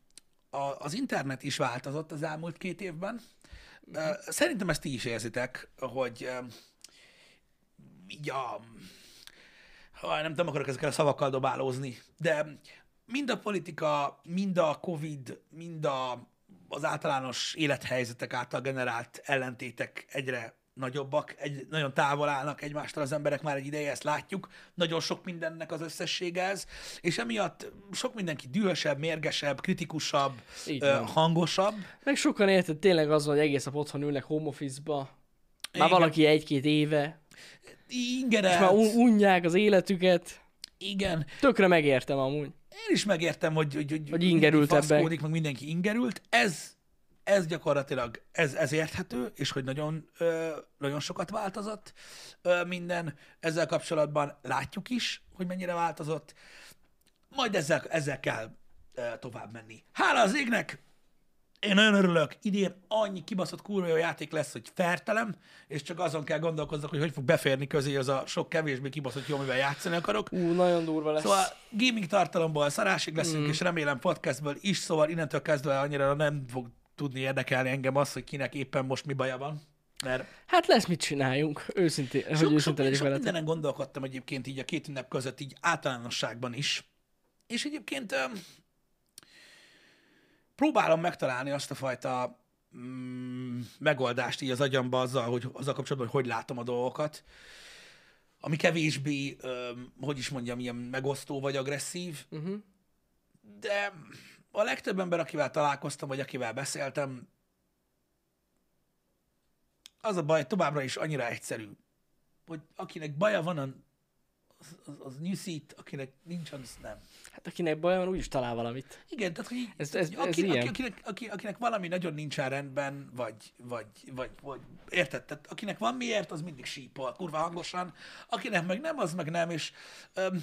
a, az internet is változott az elmúlt két évben. Uh, szerintem ezt ti is érzitek, hogy um, így a... Ha, nem, nem akarok ezekkel a szavakkal dobálózni, de mind a politika, mind a Covid, mind a, az általános élethelyzetek által generált ellentétek egyre nagyobbak, egy, nagyon távol állnak egymástól az emberek már egy ideje, ezt látjuk. Nagyon sok mindennek az összessége ez, és emiatt sok mindenki dühösebb, mérgesebb, kritikusabb, ö, hangosabb. Meg sokan érted, tényleg az hogy egész nap otthon ülnek home office-ba. Már Igen. valaki egy-két éve, Ingerelt. és már un- unják az életüket. Igen. Tökre megértem amúgy. Én is megértem, hogy, hogy, hogy, Hogy ingerültebbek. faszkódik, meg mindenki ingerült. Ez, ez gyakorlatilag, ez, ez érthető, és hogy nagyon, ö, nagyon sokat változott ö, minden. Ezzel kapcsolatban látjuk is, hogy mennyire változott. Majd ezzel, ezzel kell ö, tovább menni. Hála az égnek! Én nagyon örülök, idén annyi kibaszott kurva jó játék lesz, hogy fertelem, és csak azon kell gondolkozzak, hogy hogy fog beférni közé az a sok kevésbé kibaszott jó, amivel játszani akarok. Ú, nagyon durva lesz. Szóval gaming tartalomból szarásig leszünk, mm. és remélem podcastből is, szóval innentől kezdve annyira nem fog tudni érdekelni engem az, hogy kinek éppen most mi baja van. Mert Hát lesz mit csináljunk, őszintén, hogy sok, sok, őszinte legyek veled. mindenen gondolkodtam egyébként így a két ünnep között, így általánosságban is. És egyébként próbálom megtalálni azt a fajta mm, megoldást így az agyamba azzal, hogy azzal kapcsolatban, hogy hogy látom a dolgokat, ami kevésbé, öm, hogy is mondjam, ilyen megosztó vagy agresszív, Uh-huh. de a legtöbb ember, akivel találkoztam, vagy akivel beszéltem, az a baj, továbbra is annyira egyszerű, hogy akinek baja van, az, az, az nyűszít, akinek nincs, az nem. Akinek baj van, úgyis talál valamit. Igen, tehát hogy Ez- ez- aki, ez aki, ilyen. akinek, aki, akinek valami nagyon nincsen rendben, vagy, vagy, vagy, vagy érted? Tehát akinek van miért, az mindig sípol, kurva hangosan, akinek meg nem, az meg nem, és öm,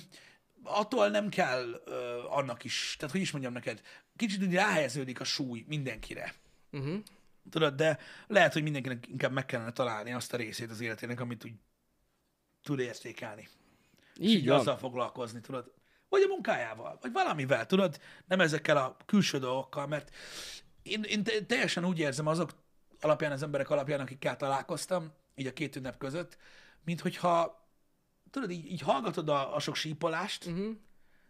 attól nem kell ö, annak is, tehát hogy is mondjam neked, kicsit úgy ráhelyeződik a súly mindenkire. Uh-huh. Tudod, de lehet, hogy mindenkinek inkább meg kellene találni azt a részét az életének, amit úgy tud értékelni. És Így így van. azzal foglalkozni, tudod. Vagy a munkájával, vagy valamivel, tudod, nem ezekkel a külső dolgokkal, mert én, én te- teljesen úgy érzem azok alapján, az emberek alapján, akikkel találkoztam, így a két ünnep között, mint hogyha, tudod, így, így hallgatod a, a sok sípolást, Uh-huh.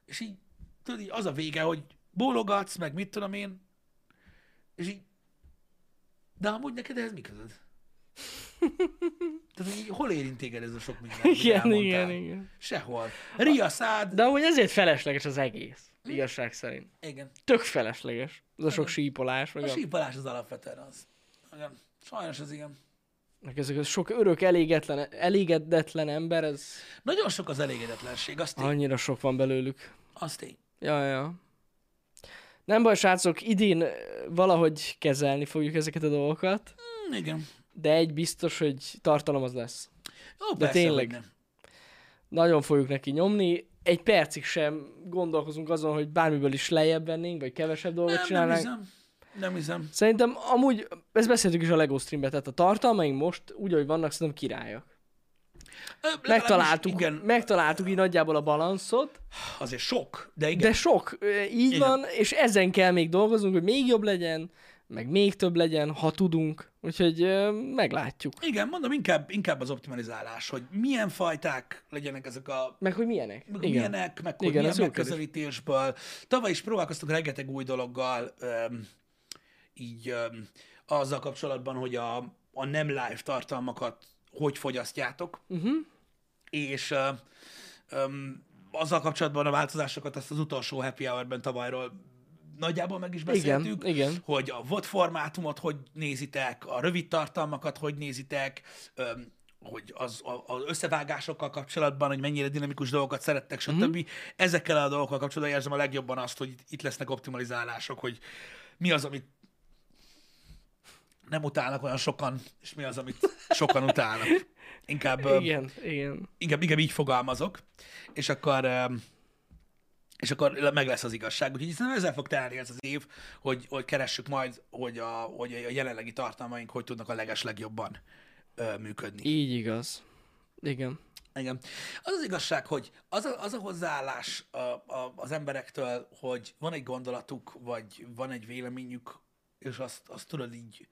és így, tudod, így az a vége, hogy bólogatsz, meg mit tudom én, és így, de amúgy neked ez mi közöd? Tehát, hogy hol érint téged ez a sok minden? Igen, igen, igen. Sehol. Ria szád. De amúgy ezért felesleges az egész, igazság szerint. Igen. Tök felesleges. Az a sok sípolás, meg A a, sípolás az alapvetően az. Igen. Sajnos ez igen. meg ezek a sok örök elégetlen, elégedetlen ember, ez Nagyon sok az elégedetlenség, azt tény. annyira sok van belőlük. Azt tény. Ja, ja. Nem baj, srácok, idén ö, valahogy kezelni fogjuk ezeket a dolgokat, Hm, igen. De egy biztos, hogy tartalom az lesz. Jó, De persze, tényleg. nem. Nagyon fogjuk neki nyomni. Egy percig sem gondolkozunk azon, hogy bármiből is lejjebb vennénk, vagy kevesebb dolgot Nem, nem csinálnánk. hiszem. Nem hiszem. Szerintem amúgy, ezt beszéltük is a LEGO streamben, tehát a tartalmaink most úgy, ahogy vannak, szerintem királyak. Ö, legalábbis Megtaláltuk, Igen, megtaláltuk így nagyjából a balanszot, azért sok, de igen. de sok, így Igen. van, és ezen kell még dolgoznunk, hogy még jobb legyen, meg még több legyen, ha tudunk. Úgyhogy meglátjuk. Igen, mondom, inkább, inkább az optimalizálás, hogy milyen fajták legyenek ezek a Meg hogy milyenek. meg Igen. milyenek, meg hogy Igen, milyen megközelítésből. Tavaly is próbálkoztunk rengeteg új dologgal, öm, így öm, azzal kapcsolatban, hogy a, a nem live tartalmakat hogy fogyasztjátok, Uh-huh. és öm, azzal kapcsolatban a változásokat azt az utolsó happy hour-ben tavalyról nagyjából meg is Igen, beszéltük, igen. hogy a VOD formátumot hogy nézitek, a rövid tartalmakat hogy nézitek, öm, hogy az, az összevágásokkal kapcsolatban, hogy mennyire dinamikus dolgokat szerettek, stb. Mhm. Uh-huh. Ezekkel a dolgokkal kapcsolatban érzem a legjobban azt, hogy itt- lesznek optimalizálások, hogy mi az, amit nem utálnak olyan sokan, és mi az, amit sokan utálnak. Inkább, Igen, igen. inkább, inkább így fogalmazok, és akkor, öm, és akkor meg lesz az igazság. Úgyhogy szerintem ezzel fog telni ez az év, hogy, hogy keressük majd, hogy a, hogy a jelenlegi tartalmaink hogy tudnak a leges legjobban ö, működni. Így igaz. Igen. Igen. Az az igazság, hogy az a, az a hozzáállás a, a, az emberektől, hogy van egy gondolatuk, vagy van egy véleményük, és azt, azt tudod így,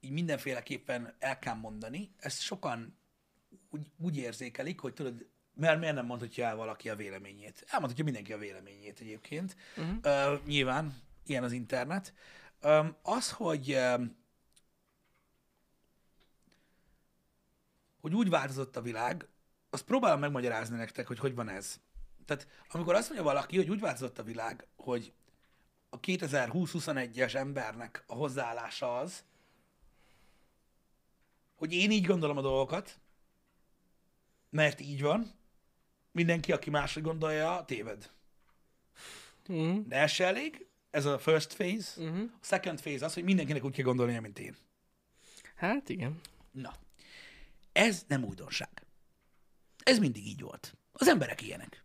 így mindenféleképpen el kell mondani, ezt sokan úgy, úgy érzékelik, hogy tudod, mert miért nem mondhatja el valaki a véleményét? Elmondhatja mindenki a véleményét egyébként. Uh-huh. Uh, nyilván, ilyen az internet. Um, az, hogy hogy úgy változott a világ, azt próbálom megmagyarázni nektek, hogy hogy van ez. Tehát amikor azt mondja valaki, hogy úgy változott a világ, hogy a 2020-21-es embernek a hozzáállása az, hogy én így gondolom a dolgokat, mert így van, mindenki, aki máshogy gondolja, téved. Uh-huh. De ez se elég, ez a first phase. Uh-huh. A second phase az, hogy mindenkinek úgy kell gondolnia, mint én. Hát igen. Na, ez nem újdonság. Ez mindig így volt. Az emberek ilyenek.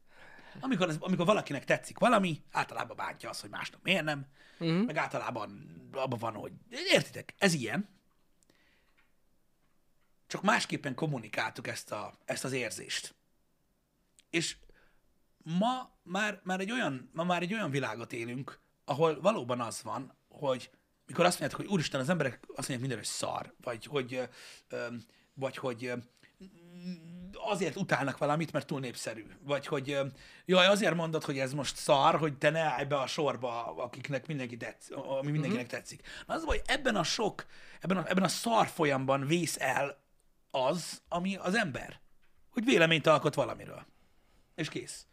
Amikor, ez, amikor valakinek tetszik valami, általában bántja azt, hogy másnak miért nem, Uh-huh. meg általában abban van, hogy értitek, ez ilyen. Csak másképpen kommunikáltuk ezt, a, ezt az érzést. És ma már, már egy olyan, ma már egy olyan világot élünk, ahol valóban az van, hogy mikor azt mondják, hogy úristen, az emberek azt mondják minden, hogy szar, vagy hogy, vagy hogy azért utálnak valamit, mert túl népszerű. Vagy hogy jaj, azért mondod, hogy ez most szar, hogy te ne állj be a sorba, akiknek mindenki tetsz, ami mindenkinek tetszik. Na az, hogy ebben a sok, ebben a, ebben a szar folyamban vész el az, ami az ember. Hogy véleményt alkot valamiről. És kész.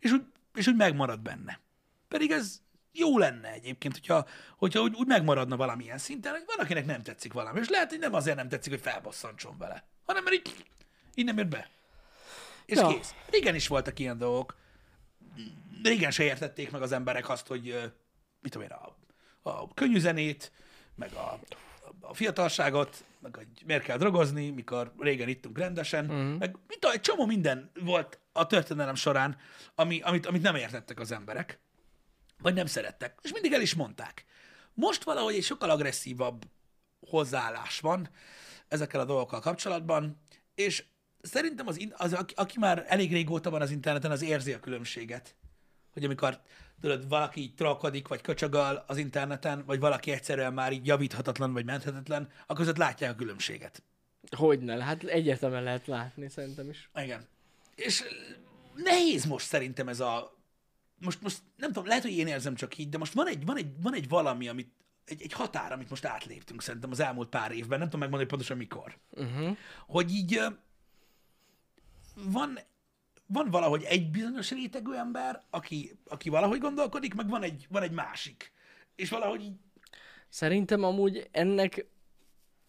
És úgy, és úgy megmarad benne. Pedig ez jó lenne egyébként, hogyha, hogyha úgy, úgy megmaradna valamilyen szinten, hogy valakinek nem tetszik valami. És lehet, hogy nem azért nem tetszik, hogy felbosszantson vele, hanem mert így Így nem jött be. És Ja. kész. Régen is voltak ilyen dolgok. Régen se értették meg az emberek azt, hogy mit tudom én, a, a könnyű zenét, meg a, a fiatalságot, meg hogy miért kell drogozni, mikor régen ittunk rendesen, uh-huh. meg mit egy csomó minden volt a történelem során, ami, amit, amit nem értettek az emberek, vagy nem szerettek, és mindig el is mondták. Most valahogy egy sokkal agresszívabb hozzáállás van ezekkel a dolgokkal kapcsolatban, és szerintem az, az aki, aki már elég régóta van az interneten, az érzi a különbséget. Hogy amikor tudod, valaki így trollkodik, vagy köcsögöl az interneten, vagy valaki egyszerűen már így javíthatatlan, vagy menthetetlen, akkor között látják a különbséget. Hogyne, hát egyértelműen lehet látni, szerintem is. Igen. És nehéz most szerintem ez a... Most, most nem tudom, lehet, hogy én érzem csak így, de most van egy, van egy, van egy valami, amit, egy, egy határ, amit most átléptünk szerintem az elmúlt pár évben, nem tudom megmondani pontosan mikor. Uh-huh. Hogy így van, van valahogy egy bizonyos rétegű ember, aki, aki valahogy gondolkodik, meg van egy, van egy másik. És valahogy így, Szerintem amúgy ennek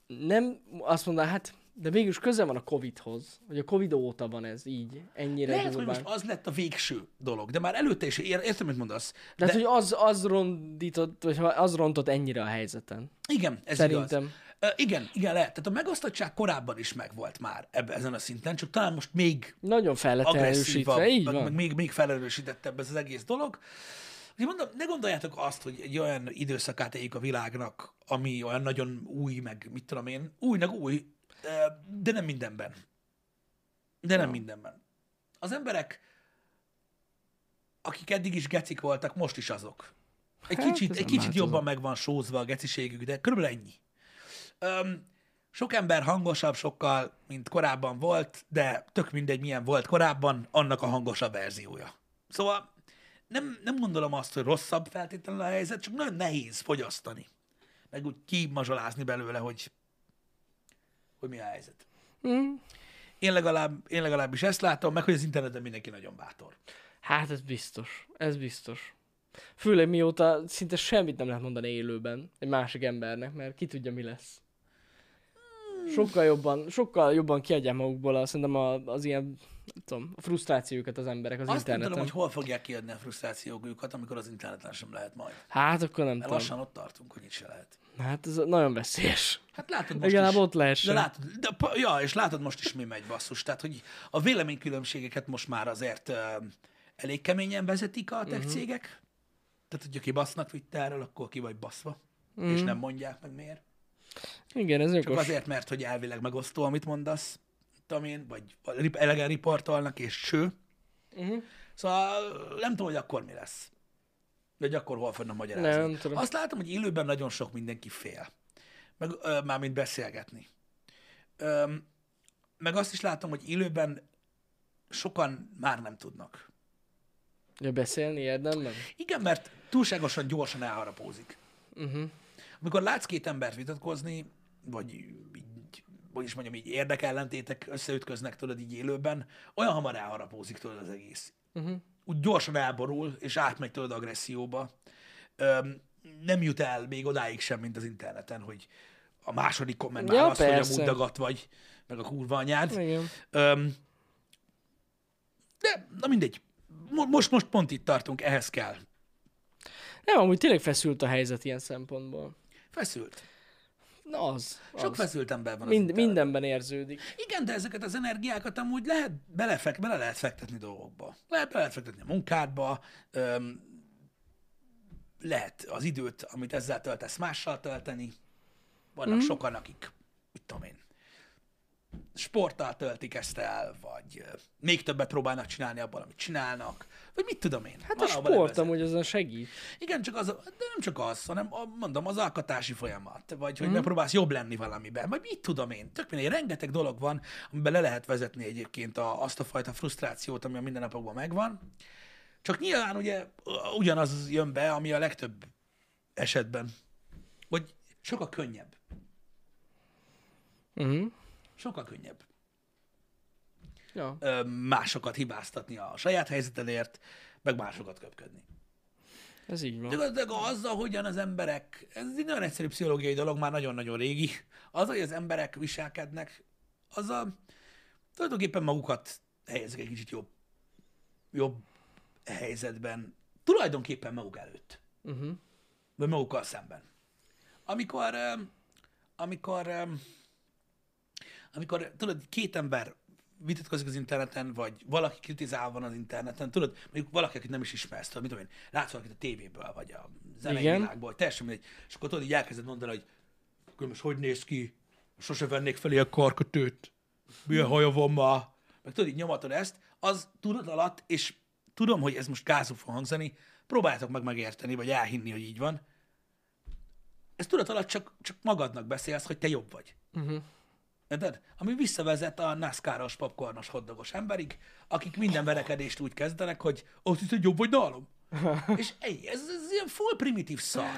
nem azt mondanám, hát de végülis köze van a Covid-hoz, hogy a Covid óta van ez így, ennyire lehet, hogy durván. most az lett a végső dolog, de már előtte is ér, értem, mit mondasz. De, hát, hogy az, az rondított, vagy az rontott ennyire a helyzeten. Igen, ez Szerintem. igaz. Igen, igen, lehet. Tehát a megosztottság korábban is megvolt már ebben ezen a szinten, csak talán most még Nagyon agresszívabb, így van. meg még, még felerősítettebb ez az egész dolog. Úgyhogy mondom, ne gondoljátok azt, hogy egy olyan időszakát éljük a világnak, ami olyan nagyon új, meg mit tudom én, újnak új, de nem mindenben. De nem mindenben. Az emberek, akik eddig is gecik voltak, most is azok. Egy Hát, kicsit, egy kicsit jobban meg van sózva a geciségük, de körülbelül ennyi. Öm, sok ember hangosabb sokkal, mint korábban volt, de tök mindegy, milyen volt korábban, annak a hangosabb verziója. Szóval nem, nem gondolom azt, hogy rosszabb feltétlenül a helyzet, csak nagyon nehéz fogyasztani. Meg úgy kimazsolázni belőle, hogy, hogy mi a helyzet. Mm. Én, legalább, én legalábbis ezt látom, meg hogy az interneten mindenki nagyon bátor. Hát ez biztos, ez biztos. Főleg mióta szinte semmit nem lehet mondani élőben egy másik embernek, mert ki tudja, mi lesz. Sokkal jobban, sokkal jobban kiadják magukból a, szerintem a, az ilyen, nem tudom, a frusztrációkat az emberek az Azt nem interneten. tudom, hogy hol fogják kiadni a frusztrációjukat, amikor az interneten sem lehet majd. Hát akkor nem Mert tudom. lassan ott tartunk, hogy itt se lehet. Hát ez nagyon veszélyes. Hát látod most Legalább is. ott lehessen. De látod, de, ja, és látod most is mi megy basszus. Tehát, hogy a véleménykülönbségeket most már azért uh, elég keményen vezetik a tech cégek. Tehát, hogyha kibasznak Twitterről, akkor ki vagy baszva. És nem mondják meg miért. Igen, ez Csak jogos. azért, mert hogy elvileg megosztó, amit mondasz, tudom én, vagy elegen riportolnak, és cső. Uh-huh. Szóval nem tudom, hogy akkor mi lesz. Vagy akkor hol fognak magyarázni. Nem tudom. Azt látom, hogy élőben nagyon sok mindenki fél. Meg ö, mármint beszélgetni. Ö, meg azt is látom, hogy élőben sokan már nem tudnak. Ja, beszélni érdemben? Igen, mert túlságosan gyorsan elharapózik. Uh-huh. Amikor látsz két embert vitatkozni, vagy így, hogy is mondjam, így érdekellentétek összeütköznek tudod így élőben, olyan hamar elharapózik tudod az egész. Uh-huh. Úgy gyorsan elborul, és átmegy tudod agresszióba. Öm, nem jut el még odáig sem, mint az interneten, hogy a második komment Ja, hogy persze. amúgy dagat vagy, meg a kurva anyád. Igen. Öm, de, na mindegy. Mo- Most, most pont itt tartunk, ehhez kell. Nem, amúgy tényleg feszült a helyzet ilyen szempontból. Feszült. Na az. Sok az. feszült ember van Mind, mindenben érződik. Igen, de ezeket az energiákat amúgy lehet, belefek, bele lehet fektetni dolgokba. Lehet, bele lehet fektetni a munkádba, öm, lehet az időt, amit ezzel töltesz, mással tölteni. Vannak mm. sokan, akik, mit tudom én, sporttal töltik ezt el, vagy még többet próbálnak csinálni abban, amit csinálnak, vagy mit tudom én. Hát a sport amúgy azon segít. Igen, csak az, de nem csak az, hanem a, mondom, az alkotási folyamat, vagy hogy mm. megpróbálsz jobb lenni valamiben, vagy mit tudom én, tök mindegy, rengeteg dolog van, amiben le lehet vezetni egyébként a, azt a fajta frusztrációt, ami a mindennapokban megvan. Csak nyilván ugye ugyanaz jön be, ami a legtöbb esetben, hogy sokkal könnyebb. Uh-huh. Sokkal könnyebb Ja. ö, másokat hibáztatni a saját helyzetedért, meg másokat köpködni. Ez így van. Gyakorlatilag azzal, hogyan az emberek, ez egy nagyon egyszerű pszichológiai dolog, már nagyon-nagyon régi, az, hogy az emberek viselkednek, az a, tulajdonképpen magukat helyezik egy kicsit jobb, jobb helyzetben, tulajdonképpen maguk előtt, Uh-huh. vagy magukkal szemben. Amikor, amikor, amikor tudod, két ember vitatkozik az interneten, vagy valaki kritizál van az interneten, tudod, mondjuk valaki, akit nem is ismersz, tudod, mit tudom én, látsz valakit a tévéből, vagy a zenei Igen. világból, teljesen mindegy, és akkor tudod, így elkezded mondani, hogy akkor most hogy néz ki, sose vennék felé a karkötőt, milyen haja van ma, meg tudod, így nyomatod ezt, az tudat alatt, és tudom, hogy ez most gázul fog hangzani, próbáljátok meg megérteni, vagy elhinni, hogy így van. Ez tudat alatt csak, csak magadnak beszélsz, hogy te jobb vagy. Uh-huh. Érted? Ami visszavezet a NASCAR-os, popcornos, hoddogos emberig, akik minden verekedést úgy kezdenek, hogy azt hiszed, jobb vagy nálam. És ej, ez, ez ilyen full primitív szar.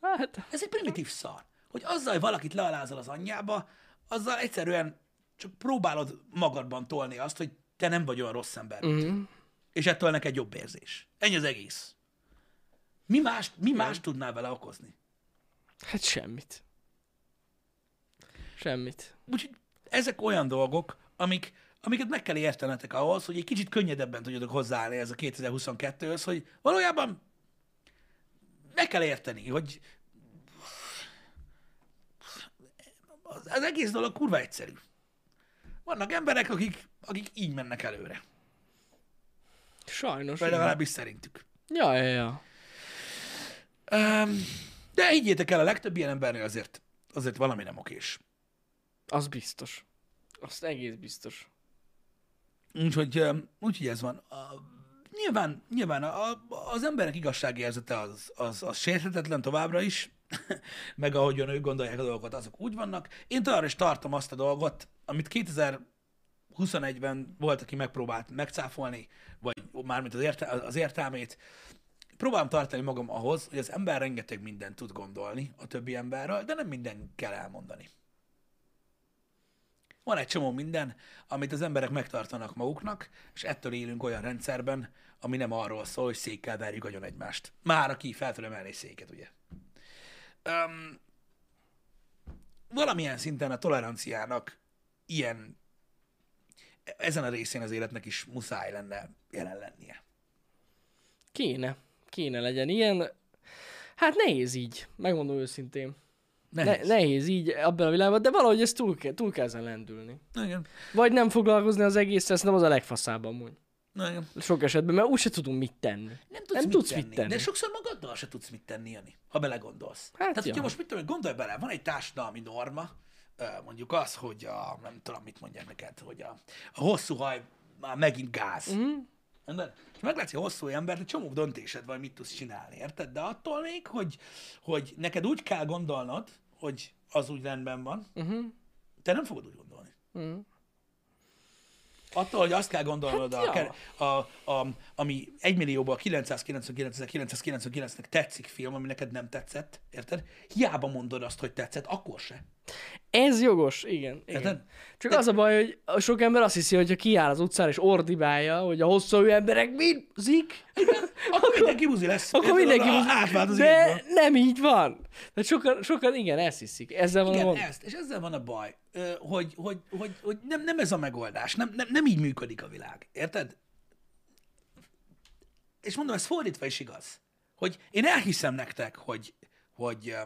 Hát, Ez egy primitív szar. Hogy azzal, hogy valakit lealázol az anyjába, azzal egyszerűen csak próbálod magadban tolni azt, hogy te nem vagy olyan rossz ember. uh-huh. És ettől neked jobb érzés. Ennyi az egész. Mi más, mi más tudnál vele okozni? hát semmit. Semmit. Úgyhogy ezek olyan dolgok, amik, amiket meg kell értenetek ahhoz, hogy egy kicsit könnyedebben tudjatok hozzáállni ez a 2022-höz, hogy valójában meg kell érteni, hogy az, egész dolog kurva egyszerű. Vannak emberek, akik, akik így mennek előre. Sajnos. Vagy legalábbis szerintük. Ja, ja, ja. Um, de higgyétek el, a legtöbb ilyen embernél azért, azért valami nem okés. Az biztos. Azt egész biztos. Úgyhogy, úgyhogy ez van. A, nyilván, nyilván a, a, az emberek igazságérzete az, az, az sérthetetlen továbbra is, meg ahogyan ők gondolják a dolgokat, azok úgy vannak. Én továbbra is tartom azt a dolgot, amit 2021-ben volt, aki megpróbált megcáfolni, vagy mármint az, érte, az értelmét. Próbálom tartani magam ahhoz, hogy az ember rengeteg mindent tud gondolni a többi emberről, de nem minden kell elmondani. Van egy csomó minden, amit az emberek megtartanak maguknak, és ettől élünk olyan rendszerben, ami nem arról szól, hogy székkel verjük agyon egymást. Már aki fel tud emelni széket, ugye? Um, valamilyen szinten a toleranciának ilyen, ezen a részén az életnek is muszáj lenne jelen lennie. Kéne. Kéne legyen ilyen. Hát nehéz így. Megmondom őszintén. Ne, Nehéz. nehéz így abban a világban, de valahogy ezt túl kell, túl kell ezen lendülni. Igen. Vagy nem foglalkozni az egészre, nem az a legfaszább amúgy. Igen. Sok esetben, mert úgyse tudunk mit tenni. Nem tudsz, Nem mit, tudsz tenni, mit tenni. De sokszor magaddal se tudsz mit tenni, Jani, ha belegondolsz. Hát Tehát, ja. hogyha most mit tudom, gondolj bele, van egy társadalmi norma, mondjuk az, hogy a, nem tudom, mit mondják neked, hogy a, a hosszú haj már megint gáz. Mhm. Érted? És meglátsz egy hosszú embert, egy csomó döntésed van, mit tudsz csinálni, érted? De attól még, hogy, hogy neked úgy kell gondolnod, hogy az úgy rendben van, Uh-huh. te nem fogod úgy gondolni. Uh-huh. Attól, hogy azt kell gondolnod, Hát a, ja. a, a, ami 1 millióból 999.999-nek tetszik film, ami neked nem tetszett, érted? Hiába mondod azt, hogy tetszett, akkor se. Ez jogos, igen. igen. Érted? Csak az a baj, hogy a sok ember azt hiszi, hogy ha kiáll az utcára és ordibálja, hogy a hosszú emberek mind zik, Akkor mindenki buzi lesz. akkor mindenki... A- Átvált az De égből. nem így van. De sokan, sokan igen, ezt hiszik. Ezzel van a Igen, gond. ezt, és ezzel van a baj, hogy, hogy, hogy, hogy nem, nem ez a megoldás, nem, nem, nem így működik a világ, érted? És mondom, ez fordítva is igaz, hogy én elhiszem nektek, hogy, hogy, ö,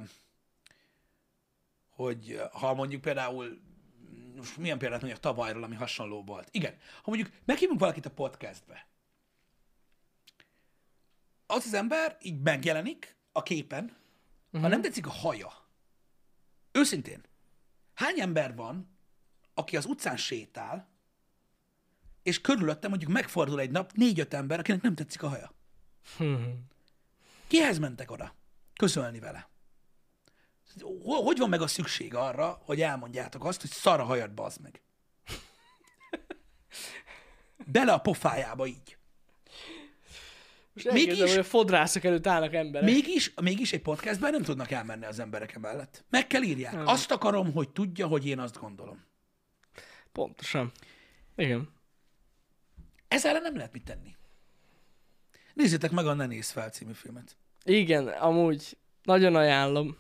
hogy ö, ha mondjuk például, most milyen példát mondjak tavalyról, ami hasonló volt. Igen, ha mondjuk meghívunk valakit a podcastbe, az az ember így megjelenik a képen, uh-huh. ha nem tetszik a haja, őszintén, hány ember van, aki az utcán sétál, és körülötte mondjuk megfordul egy nap négy-öt ember, akinek nem tetszik a haja. Kihez mentek oda? Közölni vele. Ho- Hogy van meg a szükség arra, hogy elmondjátok azt, hogy szar a hajad, bazd meg? Bele a pofájába így. Most Mégis- hogy a fodrászok előtt állnak emberek. Mégis, mégis egy podcastben nem tudnak elmenni az emberek mellett. Meg kell írják. Azt akarom, hogy tudja, hogy én azt gondolom. Pontosan. Igen. Ez ellen nem lehet mit tenni. Nézzétek meg a Ne nézz fel című filmet. Igen, amúgy nagyon ajánlom.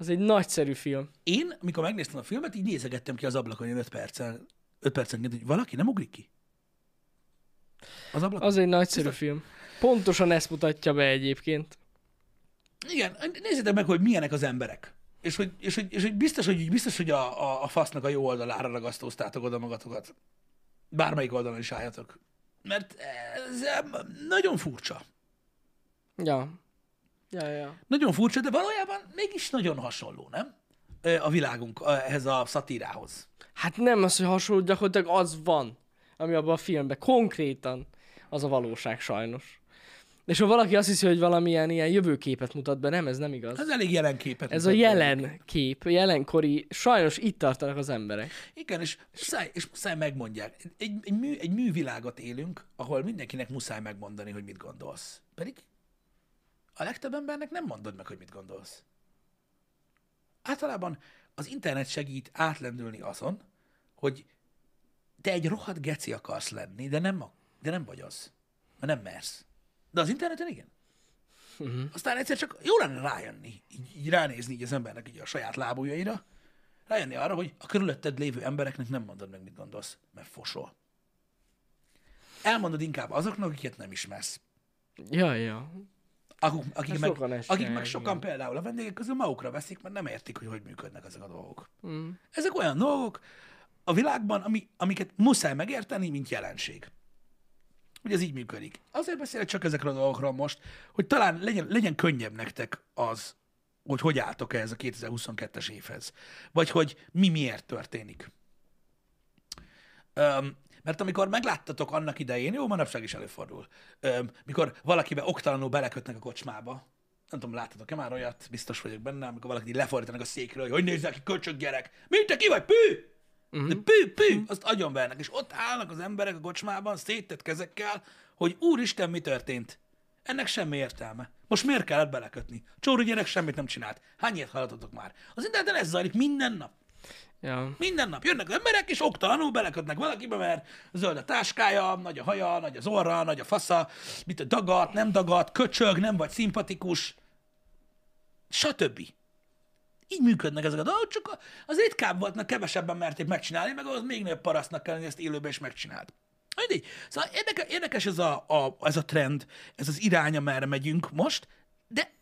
Az egy nagyszerű film. Én, mikor megnéztem a filmet, így nézegettem ki az ablakon ilyen 5 perccel. 5 percenként, hogy valaki nem ugrik ki. Az ablakon. Az egy nagyszerű film. Pontosan ezt mutatja be egyébként. Igen, nézzétek meg, hogy milyenek az emberek. És hogy, és hogy, és hogy biztos, hogy, biztos, hogy a, a, a fasznak a jó oldalára ragasztóztátok oda magatokat. Bármelyik oldalon is álljatok. Mert ez nagyon furcsa. Ja. Ja, ja. Nagyon furcsa, de valójában mégis nagyon hasonló, nem? A világunk ehhez a szatírához. Hát nem az, hogy hasonló, gyakorlatilag az van, ami abban a filmben. Konkrétan az a valóság sajnos. És ha valaki azt hiszi, hogy valamilyen ilyen jövőképet mutat be, nem, ez nem igaz. Ez elég jelen képet. Ez a be. jelen kép, jelenkori, sajnos itt tartanak az emberek. Igen, és muszáj, és muszáj megmondják. Egy, egy, mű, egy művilágot élünk, ahol mindenkinek muszáj megmondani, hogy mit gondolsz. Pedig a legtöbb embernek nem mondod meg, hogy mit gondolsz. Általában az internet segít átlendülni azon, hogy te egy rohadt geci akarsz lenni, de nem, a- de nem vagy az. Mert nem mersz. De az interneten igen. Uh-huh. Aztán egyszer csak jó lenne rájönni, így, így ránézni így az embernek így a saját lábujjaira, rájönni arra, hogy a körülötted lévő embereknek nem mondod meg, mit gondolsz, mert fosol. Elmondod inkább azoknak, akiket nem ismersz. Ja, ja. Akik, akik, Hát meg, sokan akik meg sokan például a vendégek közül magukra veszik, mert nem értik, hogy hogy működnek ezek a dolgok. Mm. Ezek olyan dolgok a világban, ami, amiket muszáj megérteni, mint jelenség. Hogy ez így működik. Azért beszélek csak ezekről a dolgokról most, hogy talán legyen, legyen könnyebb nektek az, hogy hogy álltok ehhez a 2022-es évhez. Vagy hogy mi miért történik. Öm, mert amikor megláttatok annak idején, jó, manapság is előfordul, öm, mikor valakibe oktalanul belekötnek a kocsmába, nem tudom, láttatok-e már olyat, biztos vagyok benne, amikor valakit így lefordítanak a székről, hogy hogy nézel ki köcsög gyerek, mint te ki vagy, pű! De pű, pű, azt agyonvernek, és ott állnak az emberek a kocsmában, széttett kezekkel, hogy úristen, mi történt? Ennek semmi értelme. Most miért kellett belekötni? Csóri gyerek semmit nem csinált. Hány ilyet hallottatok már? Az interneten ez zajlik minden nap. Ja. Minden nap jönnek emberek, és oktalanul belekötnek valakibe, mert zöld a táskája, nagy a haja, nagy az orra, nagy a fasza, mit a dagat, nem dagat, köcsög, nem vagy szimpatikus, stb. Így működnek ezek a dolgok, csak az ritkább volt, mert kevesebben merték megcsinálni, meg az még nagyobb parasztnak kell, hogy ezt élőben is megcsináld. Mindegy. Szóval érdekes, érdekes ez, a, a, ez a trend, ez az irány, amerre megyünk most, de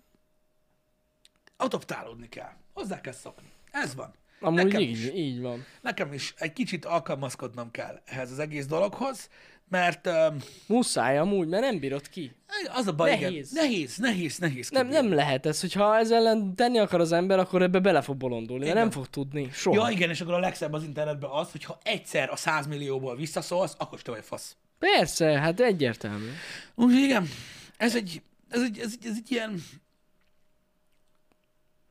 adoptálódni kell. Hozzá kell szokni. Ez van. Amúgy Nekem így, is. így van. Nekem is egy kicsit alkalmazkodnom kell ehhez az egész dologhoz, mert um, Muszáj amúgy, mert nem bírod ki. az a baj, Nehéz. igen, nehéz, nehéz, nehéz. Nem, nem lehet ez, hogyha ez ellen tenni akar az ember, akkor ebbe bele fog bolondulni, Igen. nem fog tudni. Soha. Ja, igen, és akkor a legszebb az internetben az, hogyha egyszer a 100 millióból visszaszólsz, akkor te vagy fasz. Persze, hát egyértelmű. Úgyhogy igen, ez egy, ez egy, ez egy, ez egy ilyen,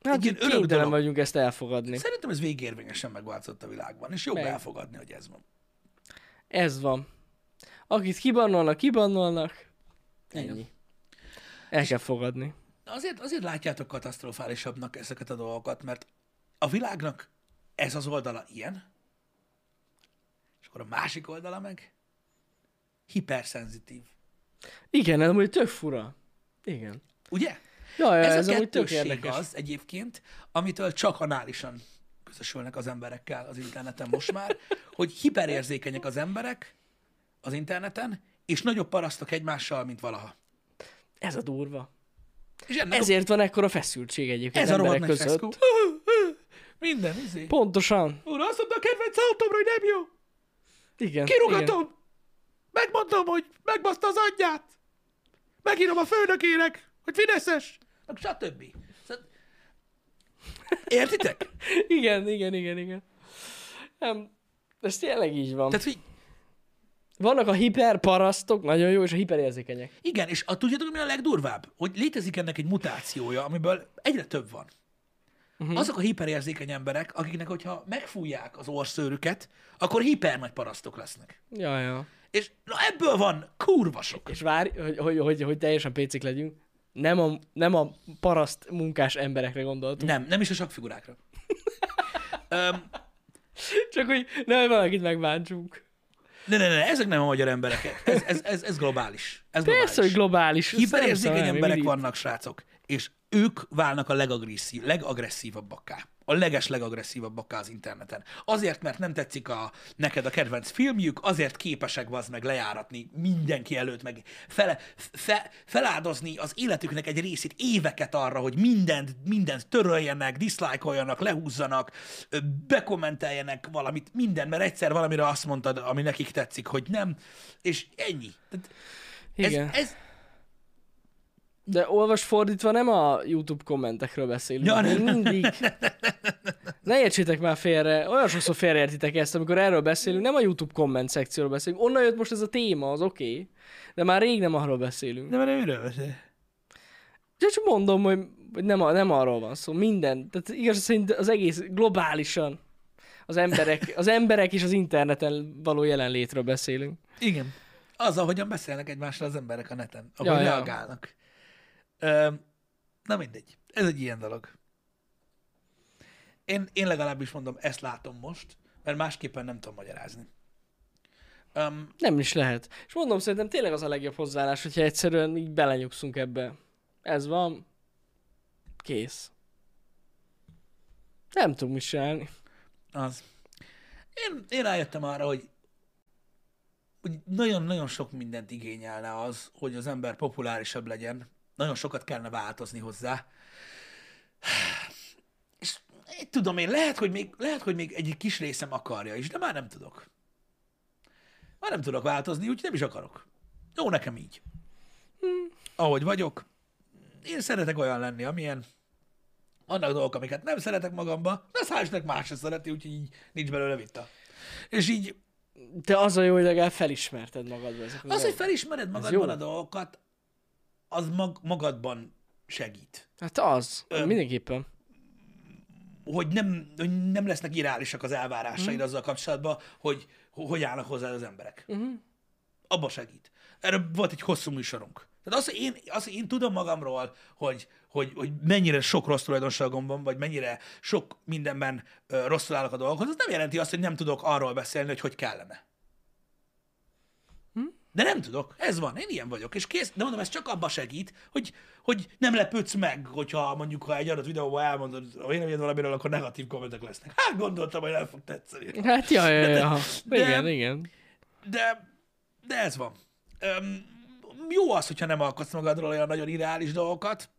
Hát ilyen így örök dolog. vagyunk ezt elfogadni. szerintem ez végérvényesen megváltozott a világban, és jobb Meg. elfogadni, hogy ez van. Ez van. Akit kibannolnak, kibannolnak. Igen. Ennyi. El kell fogadni. Azért, azért látjátok katasztrofálisabbnak ezeket a dolgokat, mert a világnak ez az oldala ilyen, és akkor a másik oldala meg hiperszenzitív. Igen, ez amúgy tök fura. Igen. Ugye? Ja, ja, ez, ez, a kettősség az egyébként, amitől csak análisan közösülnek az emberekkel az interneten most már, hogy hiperérzékenyek az emberek az interneten, és nagyobb parasztok egymással, mint valaha. Ez a durva. És ennek Ezért van ekkora feszültség egyébként ez a emberek nagy között. feszkó. Minden, izé. Pontosan. Úr, azt mondta a kedvenc autómra, hogy nem jó. Igen. igen. Kirugatom! Megmondom, hogy megbaszta az anyját! Megírom a főnökének, hogy Fideszes! Meg stb. Szóval- Értitek? Igen, igen, igen, igen. Nem, ez tényleg így van. Tehát, hogy Vannak a hiperparasztok, nagyon jó, és a hiperérzékenyek. igen, és a, tudjátok, mi a legdurvább? Hogy létezik ennek egy mutációja, amiből egyre több van. Uh-huh. Azok a hiperérzékeny emberek, akiknek, hogyha megfújják az orszőrüket, akkor hiper nagy parasztok lesznek. Ja, ja. És na ebből van kurva sok. És várj, hogy, hogy, hogy, hogy teljesen pécik legyünk. Nem a, nem a paraszt munkás emberekre gondoltunk. Nem, nem is a sakfigurákra. Öm, Csak hogy nem valakit megbántsunk. Ne, ne, ne, ezek nem a magyar emberek. Ez, ez, ez, ez globális. Ez Persze, hogy globális. Hiperérzékeny emberek mindig. vannak, srácok, és ők válnak a legagresszív, legagresszívabbakká. A leges legagresszívabbak az interneten. Azért, mert nem tetszik a, neked a kedvenc filmjük, azért képesek az meg lejáratni mindenki előtt, meg fele, fe, feláldozni az életüknek egy részét éveket arra, hogy mindent, mindent töröljenek, diszlájkoljanak, lehúzzanak, bekommenteljenek valamit, minden, mert egyszer valamire azt mondtad, ami nekik tetszik, hogy nem, és ennyi. Tehát ez, Igen. ez, De olvas fordítva nem a YouTube kommentekről beszélünk. Ja, nem. mindig. Ne értsétek már félre, olyan sokszor félreértitek ezt, amikor erről beszélünk, nem a YouTube komment szekcióról beszélünk. Onnan jött most ez a téma, az oké. Okay. De már rég nem arról beszélünk. de mert miről beszél? De csak mondom, hogy nem, nem arról van szó. Minden. Tehát igaz szerint az egész globálisan az emberek, az emberek és az interneten való jelenlétről beszélünk. Igen. Az, ahogyan beszélnek egymásra az emberek a neten, ahogy Ja, ja, ja. Na mindegy. Ez egy ilyen dolog. Én, én legalábbis mondom, ezt látom most, mert másképpen nem tudom magyarázni. Um, Nem is lehet. És mondom, szerintem tényleg az a legjobb hozzáállás, hogyha egyszerűen így belenyugszunk ebbe. Ez van. Kész. Nem tudunk mit csinálni. az. Én, én rájöttem arra, hogy, hogy nagyon-nagyon sok mindent igényelne az, hogy az ember populárisabb legyen. Nagyon sokat kellene változni hozzá. És én tudom én, lehet, hogy még, lehet, hogy még egy kis részem akarja is, de már nem tudok. Már nem tudok változni, úgyhogy nem is akarok. Jó nekem így. Ahogy vagyok. Én szeretek olyan lenni, amilyen. Vannak dolgok, amiket nem szeretek magamba, de Istennek más se szereti, úgyhogy így nincs belőle vita. És így De az a jó, hogy legalább felismerted magadba ezeket. az, hogy felismered magadban a dolgokat, az mag, magadban segít. Hát az. Ö, Mindenképpen. Hogy nem, hogy nem lesznek irreálisak az elvárásaid Mhm. azzal kapcsolatban, hogy hogy állnak hozzá az emberek. Uh-huh. Abba segít. Erről volt egy hosszú műsorunk. Tehát az, hogy én, az, hogy én tudom magamról, hogy, hogy, hogy mennyire sok rossz tulajdonságom van, vagy mennyire sok mindenben ö, rosszul állok a dolgokhoz, az nem jelenti azt, hogy nem tudok arról beszélni, hogy hogy kellene. De nem tudok. Ez van. Én ilyen vagyok. És kész. De mondom, ez csak abba segít, hogy, hogy nem lepődsz meg, hogyha mondjuk, ha egy adott videóban elmondod a véleményed valamiről, akkor negatív kommentek lesznek. Hát gondoltam, hogy el fog tetszeni. Hát ja, ja, ja. de- Igen, igen. De, de ez van. Öm, jó az, hogyha nem alkotsz magadról olyan nagyon ideális dolgokat.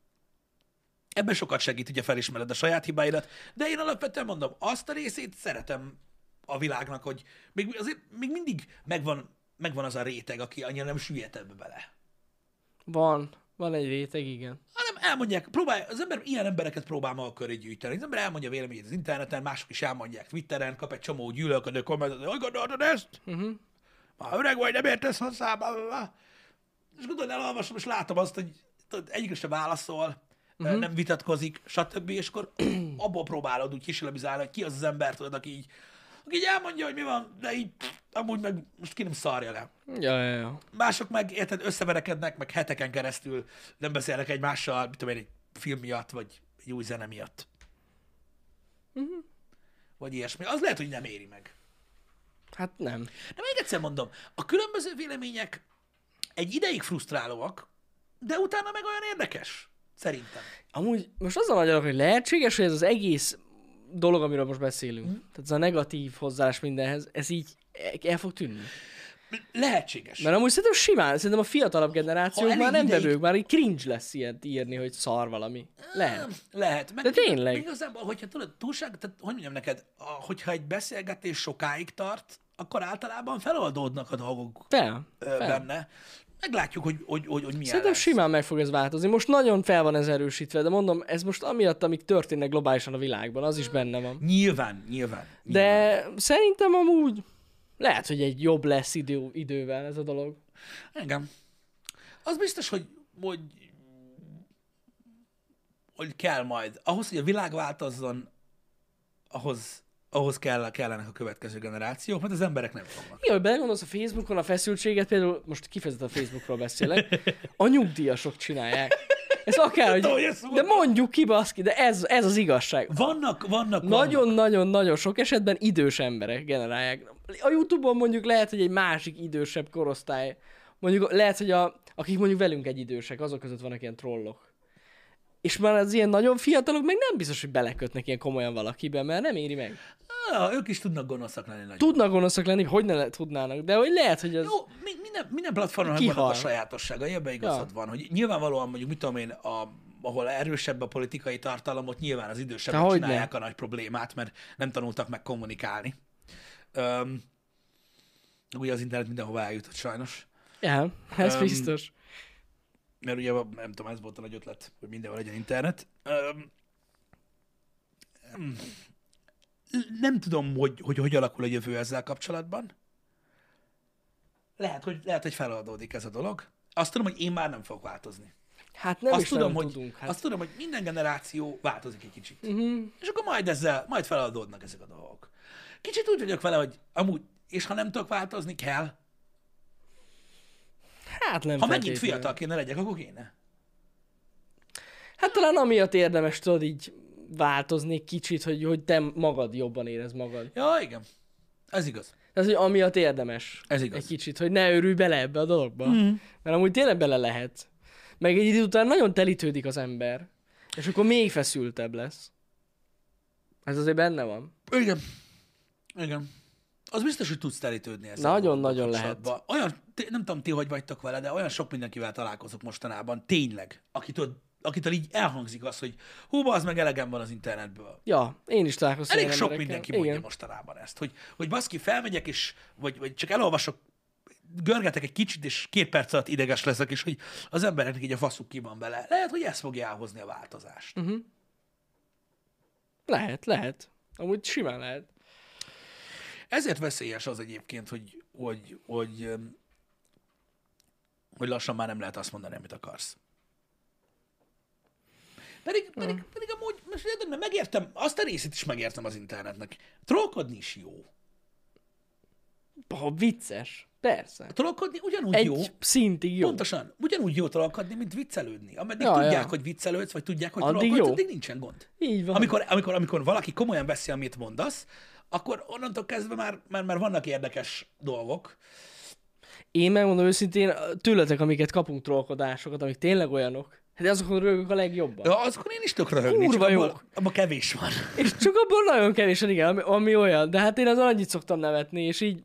Ebben sokat segít, hogyha felismered a saját hibáidat, de én alapvetően mondom, azt a részét szeretem a világnak, hogy még azért még mindig megvan, megvan az a réteg, aki annyira nem süllyed ebbe bele. Van. Van egy réteg, igen. hanem elmondják, próbálj, az ember ilyen embereket próbál maga köré gyűjteni. Az ember elmondja véleményét az interneten, mások is elmondják Twitteren, kap egy csomó gyűlölködő kommentet, hogy gondolod ezt? Uh-huh. Már öreg vagy, nem értesz hozzá, bla, bla, bla. És gondolod, elolvasom, és látom azt, hogy tudod, egyikre se válaszol, uh-huh. nem vitatkozik, stb. És akkor abból próbálod úgy kisilabizálni, hogy ki az az ember, tudod, aki így, aki így elmondja, hogy mi van, de így pff, amúgy meg most ki nem szarja le. Ja, ja, ja. Mások meg, érted, összeverekednek, meg heteken keresztül nem beszélnek egymással, mit tudom én, egy film miatt, vagy egy új zene miatt. Uh-huh. Vagy ilyesmi. Az lehet, hogy nem éri meg. Hát nem. De még egyszer mondom, a különböző vélemények egy ideig frusztrálóak, de utána meg olyan érdekes. Szerintem. Amúgy most az a nagy hogy lehetséges, hogy ez az egész dolog, amiről most beszélünk, mm. tehát ez a negatív hozzáállás mindenhez, ez így el fog tűnni. Lehetséges. Mert amúgy szerintem simán, szerintem a fiatalabb generációk már nem ideig- vevők, már így cringe lesz ilyet írni, hogy szar valami. Lehet. Lehet. Meg De tényleg. Igazából, hogyha tudod, túlság, tehát hogy mondjam neked, hogyha egy beszélgetés sokáig tart, akkor általában feloldódnak a dolgok Fel. fel. benne. Meglátjuk, hogy, hogy, hogy, hogy milyen Szerintem lesz. simán meg fog ez változni. Most nagyon fel van ez erősítve, de mondom, ez most amiatt, amik történnek globálisan a világban, az is benne van. Nyilván, nyilván. nyilván. De szerintem amúgy lehet, hogy egy jobb lesz idő, idővel ez a dolog. Engem. Az biztos, hogy, hogy, hogy kell majd. Ahhoz, hogy a világ változzon, ahhoz, ahhoz kell, kellenek a következő generációk, mert az emberek nem fognak. Hogy belegondolsz a Facebookon a feszültséget, például most kifejezetten a Facebookról beszélek, a nyugdíjasok csinálják. Ez akár, hogy De mondjuk ki, baszki, de ez, ez az igazság. Vannak, vannak, vannak. Nagyon-nagyon-nagyon sok esetben idős emberek generálják. A Youtube-on mondjuk lehet, hogy egy másik idősebb korosztály, mondjuk lehet, hogy a, akik mondjuk velünk egy idősek, azok között vannak ilyen trollok. És már az ilyen nagyon fiatalok meg nem biztos, hogy belekötnek ilyen komolyan valakiben, mert nem éri meg. Ah, ők is tudnak gonoszak lenni nagyon. Tudnak gonoszak lenni, hogy ne le- tudnának, de hogy lehet, hogy az... Jó, mi- minden, minden platformon vannak a sajátossága, ebben igazad van, hogy nyilvánvalóan mondjuk, mit tudom én, a, ahol erősebb a politikai tartalom, ott nyilván az idősebbek csinálják a nagy problémát, mert nem tanultak meg kommunikálni. Um, ugye az internet mindenhova eljutott sajnos. Ja, ez Öm, biztos. Mert ugye nem tudom, ez volt a nagy ötlet, hogy mindenhol legyen internet. Nem tudom, hogy, hogy hogy alakul a jövő ezzel kapcsolatban. Lehet, hogy, lehet, hogy feladódik ez a dolog. Azt tudom, hogy én már nem fogok változni. Hát nem azt is tudom, nem hogy, tudunk. Hát. azt tudom, hogy minden generáció változik egy kicsit. Uh-huh. És akkor majd ezzel, majd feladódnak ezek a dolgok. Kicsit úgy vagyok vele, hogy amúgy, és ha nem tudok változni, kell. Hát nem Ha megint fiatal kéne legyek, akkor kéne. Hát talán amiatt érdemes tudod így változni kicsit, hogy, hogy te magad jobban érez magad. Ja, igen. Ez igaz. Tehát, hogy amiatt érdemes. Ez igaz. Egy kicsit, hogy ne örülj bele ebbe a dologba. Mm. Mert amúgy tényleg bele lehet. Meg egy idő után nagyon telítődik az ember. És akkor még feszültebb lesz. Ez azért benne van. Igen. Igen. Az biztos, hogy tudsz telítődni ezzel. Nagyon-nagyon kapcsolatban. Olyan, nem tudom ti, hogy vagytok vele, de olyan sok mindenkivel találkozok mostanában, tényleg, akitől, akitől így elhangzik az, hogy hú, az meg elegem van az internetből. Ja, én is találkoztam Elég sok emberekkel. mindenki mondja Igen. mostanában ezt, hogy, hogy baszki, felmegyek, és, vagy, vagy csak elolvasok, görgetek egy kicsit, és két perc alatt ideges leszek, és hogy az embereknek így a faszuk ki van vele. Lehet, hogy ez fogja elhozni a változást. Mhm. Lehet, lehet. Amúgy simán lehet. Ezért veszélyes az egyébként, hogy, hogy, hogy, hogy lassan már nem lehet azt mondani, amit akarsz. Pedig, pedig, pedig amúgy, most megértem, azt a részét is megértem az internetnek. Trollkodni is jó. Ha vicces. Persze. Trollkodni ugyanúgy Egy jó. szintig jó. Pontosan. Ugyanúgy jó trollkodni, mint viccelődni. Ameddig Ja, ja, ja. tudják, hogy viccelődsz, vagy tudják, hogy Addig trollkodsz, jó. addig nincsen gond. Így van. Amikor, amikor, amikor valaki komolyan veszi, amit mondasz, akkor onnantól kezdve már, már, már vannak érdekes dolgok. Én megmondom őszintén, tőletek, amiket kapunk trollkodásokat, amik tényleg olyanok, hát azokon rögök a legjobban. Ja, azokon én is tök röhögni, Kurva csak jók. abból kevés van. És csak abból nagyon kevés van, igen, ami, ami olyan. De hát én azon annyit szoktam nevetni, és így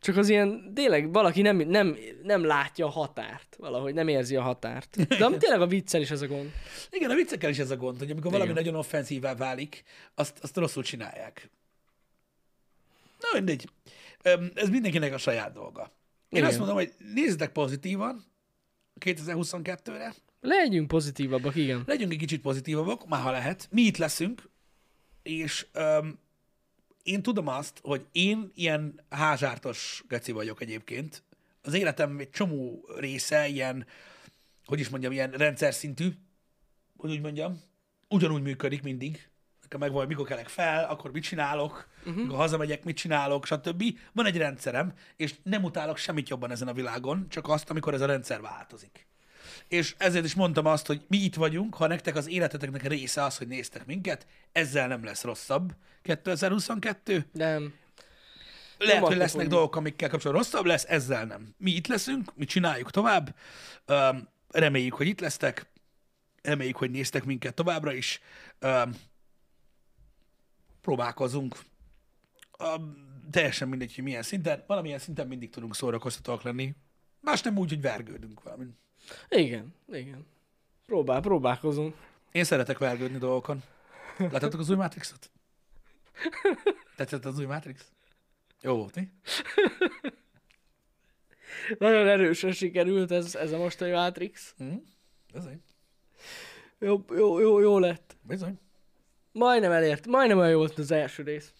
csak az ilyen, tényleg valaki nem, nem, nem látja a határt, valahogy nem érzi a határt. De ami tényleg a viccel is ez a gond. Igen, a viccekkel is ez a gond, hogy amikor valami Igen. nagyon offenzívá válik, azt, azt rosszul csinálják. Na mindegy. Ez mindenkinek a saját dolga. Én Igen. azt mondom, hogy nézzetek pozitívan 2022-re, Legyünk pozitívabbak, igen. legyünk egy kicsit pozitívabbak, már ha lehet. Mi itt leszünk, és öm, én tudom azt, hogy én ilyen házártos geci vagyok egyébként. Az életem egy csomó része ilyen, hogy is mondjam, ilyen rendszer szintű, hogy úgy mondjam, ugyanúgy működik mindig. Nekem meg van, mikor kelek fel, akkor mit csinálok, uh-huh. mikor hazamegyek, mit csinálok, stb. Van egy rendszerem, és nem utálok semmit jobban ezen a világon, csak azt, amikor ez a rendszer változik. És ezért is mondtam azt, hogy mi itt vagyunk, ha nektek az életeteknek része az, hogy néztek minket, ezzel nem lesz rosszabb 2022. Nem. Lehet, hogy akkor lesznek fogjuk. dolgok, amikkel kapcsolatban rosszabb lesz, ezzel nem. Mi itt leszünk, mi csináljuk tovább, reméljük, hogy itt lesztek, reméljük, hogy néztek minket továbbra is, próbálkozunk. Um, teljesen mindegy, hogy milyen szinten, valamilyen szinten mindig tudunk szórakoztatóak lenni. Más nem úgy, hogy vergődünk valami. Igen, igen. Próbál, próbálkozunk. Én szeretek vergődni dolgokon. Láttátok az új Matrixot? Tetszett az új Matrix? Jó volt, mi? Nagyon erősen sikerült ez, ez a mostani Matrix. Hm? Bizony. Jó, jó, jó, jó lett. Bizony. Majdnem elért, majdnem olyan jó volt az első rész.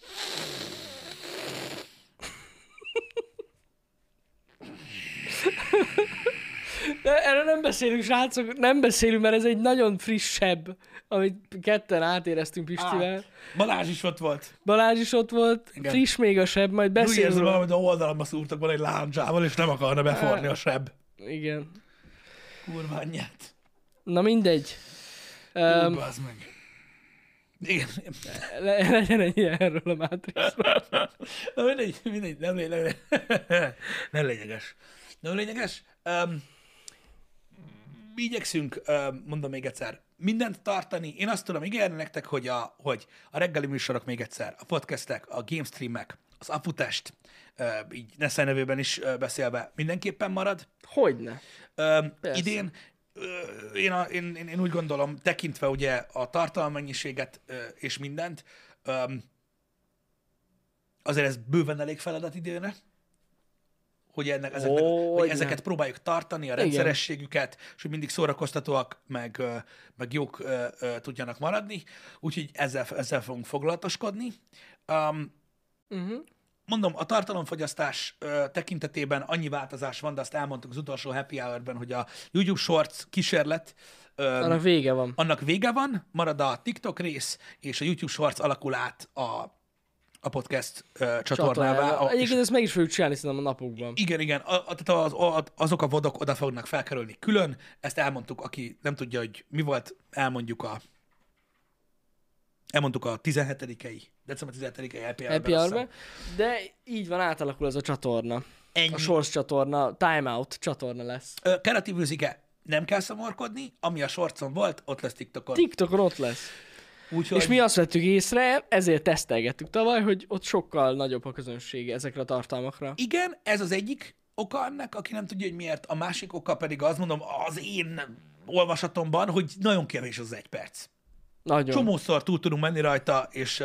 De erről nem beszélünk, srácok, nem beszélünk, mert ez egy nagyon frissebb, amit ketten átéreztünk Pistivel. Balázs is ott volt. Balázs is ott volt, Igen. friss még a seb, majd Úgy beszélünk. érzem, róla. hogy a oldalamba szúrtak volna egy láncsával, és nem akarna beforni a seb. Igen. Kurva anyját. Na mindegy. Um, Um, meg. Igen. le, legyen ennyi erről a Matrixról. Na mindegy, mindegy, nem, lé- nem, lé- nem lényeges. Nem lényeges. Um, igyekszünk, um, mondom még egyszer, mindent tartani. Én azt tudom ígérni nektek, hogy a, hogy a reggeli műsorok még egyszer, a podcastek, a gamestreamek, az afutest, ö, így Neszel nevében is beszélve mindenképpen marad. Hogyne. Ö, Persze. idén én, a, én, én, úgy gondolom, tekintve ugye a tartalmennyiséget és mindent, azért ez bőven elég feladat idénre, hogy, ennek, ezeknek, Ó, hogy igen. ezeket próbáljuk tartani, a rendszerességüket, és hogy mindig szórakoztatóak, meg, meg jók tudjanak maradni. Úgyhogy ezzel, ezzel fogunk foglalatoskodni. Um, Uh-huh. Mondom, a tartalomfogyasztás ö, tekintetében annyi változás van, de azt elmondtuk az utolsó happy hour-ben, hogy a YouTube Shorts kísérlet ö, Annak vége van. annak vége van, marad a TikTok rész, és a YouTube Shorts alakul át a, a podcast ö, csatornává. Csatornával. A, Egyébként ezt meg is fogjuk csinálni szerintem a napokban. igen, igen, a, a, tehát az, a, azok a vodok oda fognak felkerülni külön, ezt elmondtuk, aki nem tudja, hogy mi volt, elmondjuk a elmondtuk a 17-i, december 17-i happy hour-ben, Happy azt hour de így van, átalakul ez a csatorna. Ennyi. A Shorts csatorna, Timeout csatorna lesz. Ö, Kreatív műzike nem kell szomorkodni, ami a sorcon volt, ott lesz TikTokon. TikTokon ott lesz. Úgyhogy És mi azt vettük észre, ezért tesztelgettük tavaly, hogy ott sokkal nagyobb a közönség ezekre a tartalmakra. igen, ez az egyik oka annak, aki nem tudja, hogy miért. A másik oka pedig az, mondom, az én olvasatomban, hogy nagyon kevés az egy perc. Nagyon. Csomószor túl tudunk menni rajta, és,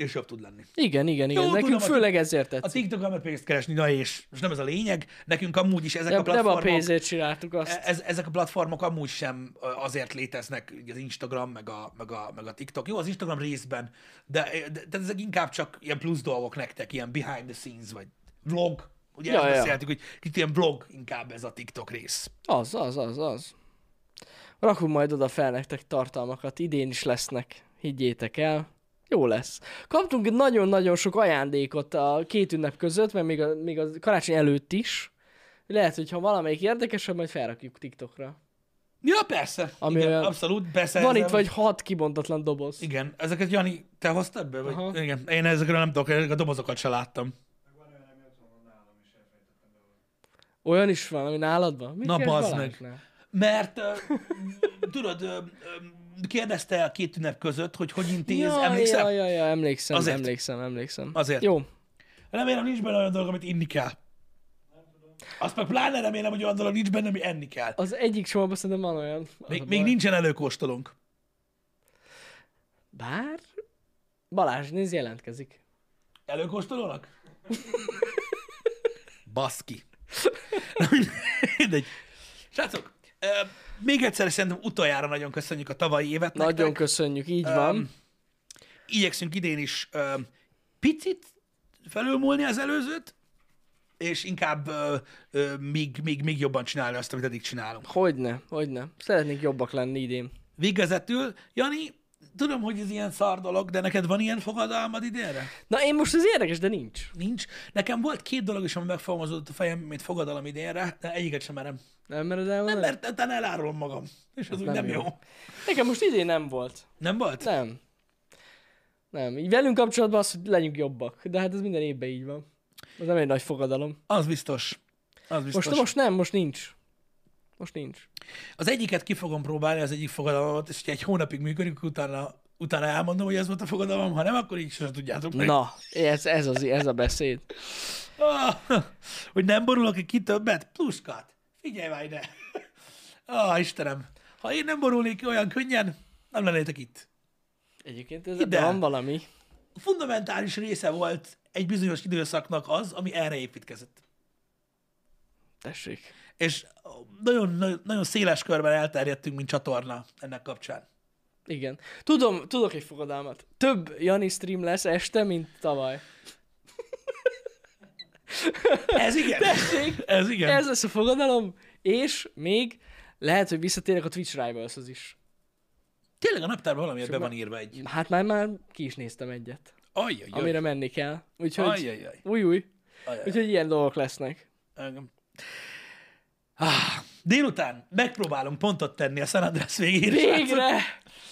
és jobb tud lenni. Igen, igen, igen. Jó, Nekünk tudom, a főleg ezért A tetszik. TikTokon meg pénzt keresni, na és, és nem ez a lényeg. Nekünk amúgy is ezek a Nem, nem a platformok... pénzért csináltuk azt. Ez, ezek a platformok amúgy sem azért léteznek, az Instagram, meg a, meg, a, meg a TikTok. Jó, az Instagram részben, de, de, de ezek inkább csak ilyen plusz dolgok nektek, ilyen behind the scenes, vagy vlog. Ugye Ja, ja, ja. ezt beszéltük, hogy itt ilyen vlog inkább ez a TikTok rész. Az, az, az, az. Rakunk majd oda fel nektek tartalmakat, idén is lesznek, higgyétek el. Jó lesz. Kaptunk nagyon-nagyon sok ajándékot a két ünnep között, mert még a, még a karácsony előtt is. Lehet, hogy ha valamelyik érdekesebb, majd felrakjuk TikTokra. Ja, persze. Ami igen, olyan- abszolút. Persze. Van itt vagy hat kibontatlan doboz. Igen, ezeket Jani, te hoztad be? Vagy? Aha. Igen, én ezekről nem tudok, ezek a dobozokat se láttam. Olyan is van, ami nálad van? Mit Na, bazd Balázsnál? Mert ö, tudod, ö, ö, kérdezte a két ünnep között, hogy hogy intéz, Ja, emlékszel? ja, ja, ja, emlékszem, Azért. emlékszem, emlékszem. Azért. Jó, Remélem nincs benne olyan dolog, amit inni kell. Azt meg pláne remélem, hogy olyan dolog nincs benne, ami enni kell. az egyik csomagban szerintem van olyan. Az Még, még nincsen előkóstolónk. Bár... Balázs, nézd, jelentkezik. Előkóstolónak? Baszki. Na, mindegy. Srácok, még egyszer szerintem utoljára nagyon köszönjük a tavalyi évet Nagyon nektek. köszönjük, így van. Igyekszünk idén is picit felülmúlni az előzőt, és inkább ö, ö, még, még, még jobban csinálni azt, amit eddig csinálunk. Hogyne, hogyne. Szeretnénk jobbak lenni idén. Végezetül, Jani, tudom, hogy ez ilyen szar dolog, de neked van ilyen fogadalmad idénre? Na én most ez érdekes, de nincs. Nincs. Nekem volt két dolog is, ami megfogalmazódott a fejem, mint fogadalom idénre, de egyiket sem merem. Nem mered Nem, elmondani? mert utána elárulom magam. És az úgy nem, nem jó. jó. Nekem most idén nem volt. Nem volt? Nem. Nem. Így velünk kapcsolatban az, hogy legyünk jobbak. De hát ez minden évben így van. Ez nem egy nagy fogadalom. Az biztos. Az biztos. Most, most nem, most nincs. Most nincs. Az egyiket ki fogom próbálni, az egyik fogadalmat, és egy hónapig működik, utána, utána elmondom, hogy ez volt a fogadalmam, ha nem, akkor így sem tudjátok meg. Na, ez, ez, az, ez a beszéd. Ah, hogy nem borulok ki többet? Pluskat. Figyelj már ide. Ah, Istenem. Ha én nem borulnék ki olyan könnyen, nem lennétek itt. Egyébként ez Ide. van valami. Fundamentális része volt egy bizonyos időszaknak az, ami erre építkezett. Tessék. És nagyon, nagyon, nagyon széles körben elterjedtünk, mint csatorna ennek kapcsán. Igen. Tudom, tudok egy fogadalmat. Több Jani stream lesz este, mint tavaly. Ez igen. Tessék! Ez igen. Ez lesz a fogadalom, és még lehet, hogy visszatérek a Twitch Rivals-hoz is. Tényleg a naptárban valamiért be van írva egy. Hát már, már ki is néztem egyet, Ajjajjaj. amire menni kell. Úgyhogy, Ajjajjaj. új, új. Ajjaj. Úgyhogy ilyen dolgok lesznek. Engem. Ah, délután megpróbálunk pontot tenni a San Andreas végére. srácok. Végre!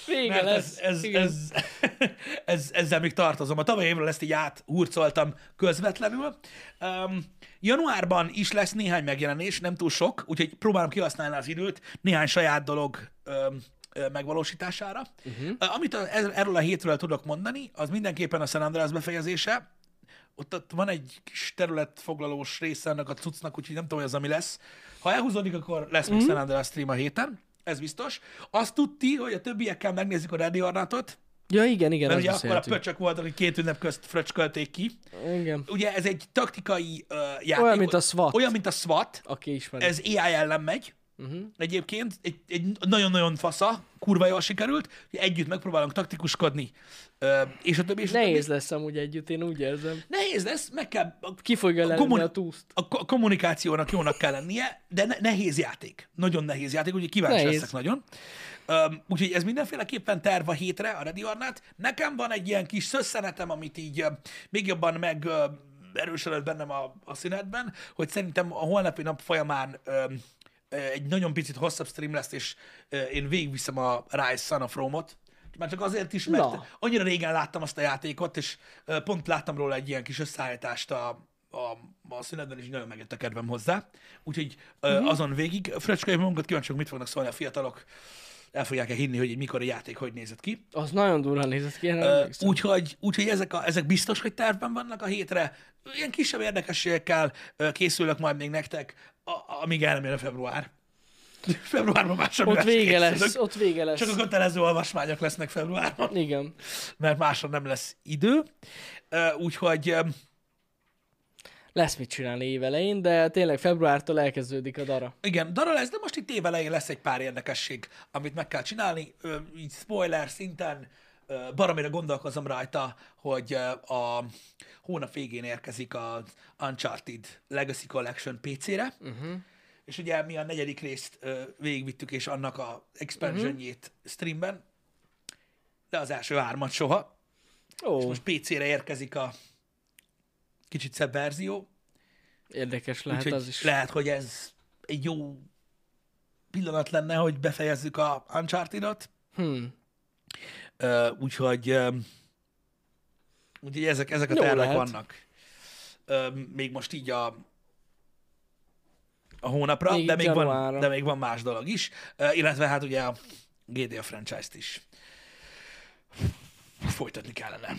Vége Mert lesz. ez, ez, ez, ez, ezzel még tartozom. A tavaly évről ezt így áthurcoltam közvetlenül. Um, januárban is lesz néhány megjelenés, nem túl sok, úgyhogy próbálom kihasználni az időt néhány saját dolog um, megvalósítására. Uh-huh. Amit erről a hétről tudok mondani, az mindenképpen a San Andreas befejezése. Ott, ott van egy kis területfoglalós része ennek a cuccnak, úgyhogy nem tudom, hogy az, ami lesz. Ha elhúzódik, akkor lesz még San Andreas stream a héten, ez biztos. Azt tudti, hogy a többiekkel megnézzük a Ready or Not-ot, Ja, igen, igen, mert ugye akkor a pöcsök voltak, hogy két ünnep közt fröcskölték ki. Igen. Ugye ez egy taktikai uh, játék. Olyan, mint a SWAT. Olyan, mint a SWAT. Aki ismeri. Ez AI ellen megy. Uh-huh. Egyébként egy, egy nagyon-nagyon fasza, kurva jól sikerült, hogy együtt megpróbálunk taktikuskodni, ö, és a többi, és a többi. Nehéz lesz amúgy együtt, én úgy érzem. Nehéz lesz, meg kell, a, Ki fogja lenni kommuni- a túszt? a ko- kommunikációnak jónak kell lennie, de ne, nehéz játék. Nagyon nehéz játék, úgyhogy kíváncsi Nehéz. leszek nagyon. Um, úgyhogy ez mindenféleképpen terv a hétre, a Ready or Not. Nekem van egy ilyen kis szösszenetem, amit így uh, még jobban meg uh, erősödött bennem a, a szünetben, hogy szerintem a holnapi nap folyamán um, egy nagyon picit hosszabb stream lesz, és én végigviszem a Rise Son of Rome-ot. Már csak azért is, mert Na. annyira régen láttam azt a játékot, és pont láttam róla egy ilyen kis összeállítást a, a, a szünetben, és nagyon megjött a kedvem hozzá. Úgyhogy uh-huh. azon végig fröcsköljük magunkat, kíváncsiak, mit fognak szólni a fiatalok. El fogják-e hinni, hogy egy mikor a játék hogy nézett ki. Az nagyon durván nézett ki, úgyhogy, úgyhogy ezek, a, ezek biztos, hogy tervben vannak a hétre. Ilyen kisebb érdekességekkel készülök majd még nektek, a, amíg elmegy a február. Februárban már semmi Ott vége készülök. lesz, ott vége lesz. Csak a kötelező olvasmányok lesznek februárban, Igen. mert másra nem lesz idő. Úgyhogy Lesz mit csinálni évelején, de tényleg februártól elkezdődik a dara. Igen, dara lesz, de most itt évelején lesz egy pár érdekesség, amit meg kell csinálni. Így spoiler szinten baromira gondolkozom rajta, hogy a hónap végén érkezik az Uncharted Legacy Collection PC-re, uh-huh. és ugye mi a negyedik részt végigvittük, és annak a expansionjét uh-huh. streamben, de az első hármat soha. Ó, Most PC-re érkezik a kicsit szebb verzió, érdekes lehet Úgyhogy az is. lehet, hogy ez egy jó pillanat lenne, hogy befejezzük a Uncharted-ot. Hmm. Uh, úgyhogy, uh, úgyhogy ezek, ezek a Jó tervek lehet. vannak. Uh, még most így a a hónapra, Még de, még van, de még van más dolog is. Uh, illetve hát ugye a GTA franchise-t is folytatni kellene.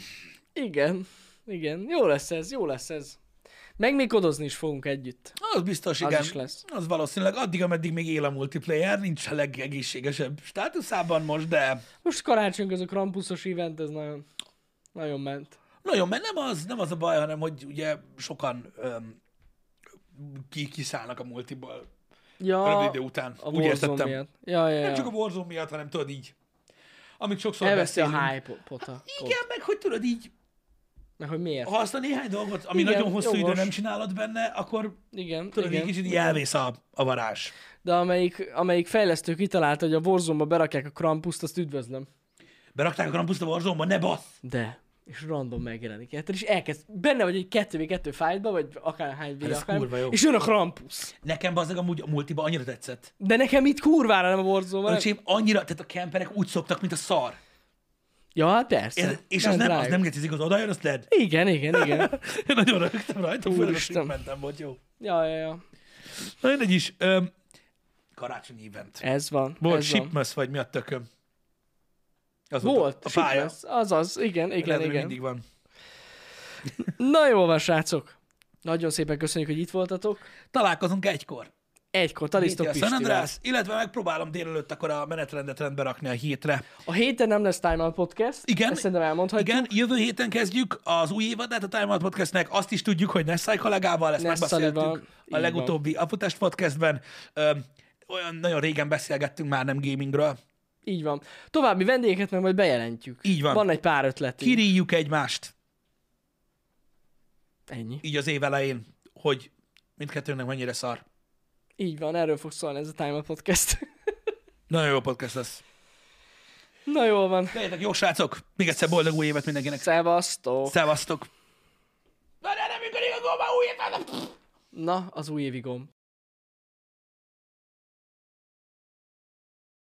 Igen, igen. Jó lesz ez, jó lesz ez. Meg még kodozni is fogunk együtt. Az biztos, Az igen. is lesz. Az valószínűleg addig, ameddig még él a multiplayer, nincs a legegészségesebb státuszában most, de Most karácsony ez a Krampuszos event, ez nagyon, nagyon ment. nagyon, mert nem az, nem az a baj, hanem hogy ugye sokan öm, ki, kiszállnak a multiból Ja, rövid idő után. a Úgy értettem. miatt. Ja, ja, Nem ja. csak a Warzone miatt, hanem tudod így. Amit sokszor Elveszi a beszélünk. hype-ot. a- Igen, meg hogy tudod így, Hogy miért? ha azt a néhány dolgot, ami Igen, nagyon hosszú jogos. idő nem csinálod benne, akkor Igen, tudod, igen. így kicsit elvész a, a varázs. De amelyik, amelyik fejlesztő kitalálta, hogy a Warzone-ba berakják a Krampuszt, azt üdvözlöm. Berakták a Krampuszt a Warzone-ba, ne basz! De. És random megjelenik. Érted? És elkezd, benne vagy egy 2v2 fightba, vagy akárhány v Hát akár, kurva jó. és jön a Krampus. Nekem bazdeg amúgy a multiba annyira tetszett. De nekem itt kurvára nem a Warzone-ban. Öcsém, annyira, tehát a kemperek úgy szoktak, mint a szar. Ja, hát persze. Érted? És az Ment nem, az nem gecizik, az odajön, azt lehet. Igen, igen, igen. Én nagyon rögtem rajta, főleg a mentem volt jó. Ja, ja, ja. Na mindegy is. Öm, karácsonyi event. Ez van. Volt ez van. Vagy mi a tököm? Az Volt, a, pálya. Az, azaz, igen, igen, Lehet, igen. mindig van. Na jó van, srácok. Nagyon szépen köszönjük, hogy itt voltatok. Találkozunk egykor. Egykor, talisztok a San Pistivel. András, illetve megpróbálom délelőtt akkor a menetrendet rendbe rakni a hétre. A héten nem lesz Time Out Podcast. Igen. Ezt szerintem elmondhatjuk. Igen, jövő héten kezdjük az új évadát a Time Out Podcastnek. Azt is tudjuk, hogy Nessai kollégával, ezt Nessalival, megbeszéltük a legutóbbi Aputest Podcastben. Öm, olyan nagyon régen beszélgettünk már nem gamingről. Így van. További vendégeket meg majd bejelentjük. Így van. Van egy pár ötletünk. Kiríjük egymást Ennyi. így az év elején, hogy mindkettőnknek mennyire szar. Így van, erről fog szólni ez a Time Out Podcast. Nagyon jó podcast lesz. Na jól van. Legyetek jó srácok, még egyszer boldog új évet mindenkinek. Szevasztok. Szevasztok! Na, de nem működik a gomba új évet! Na, az újévi gomb.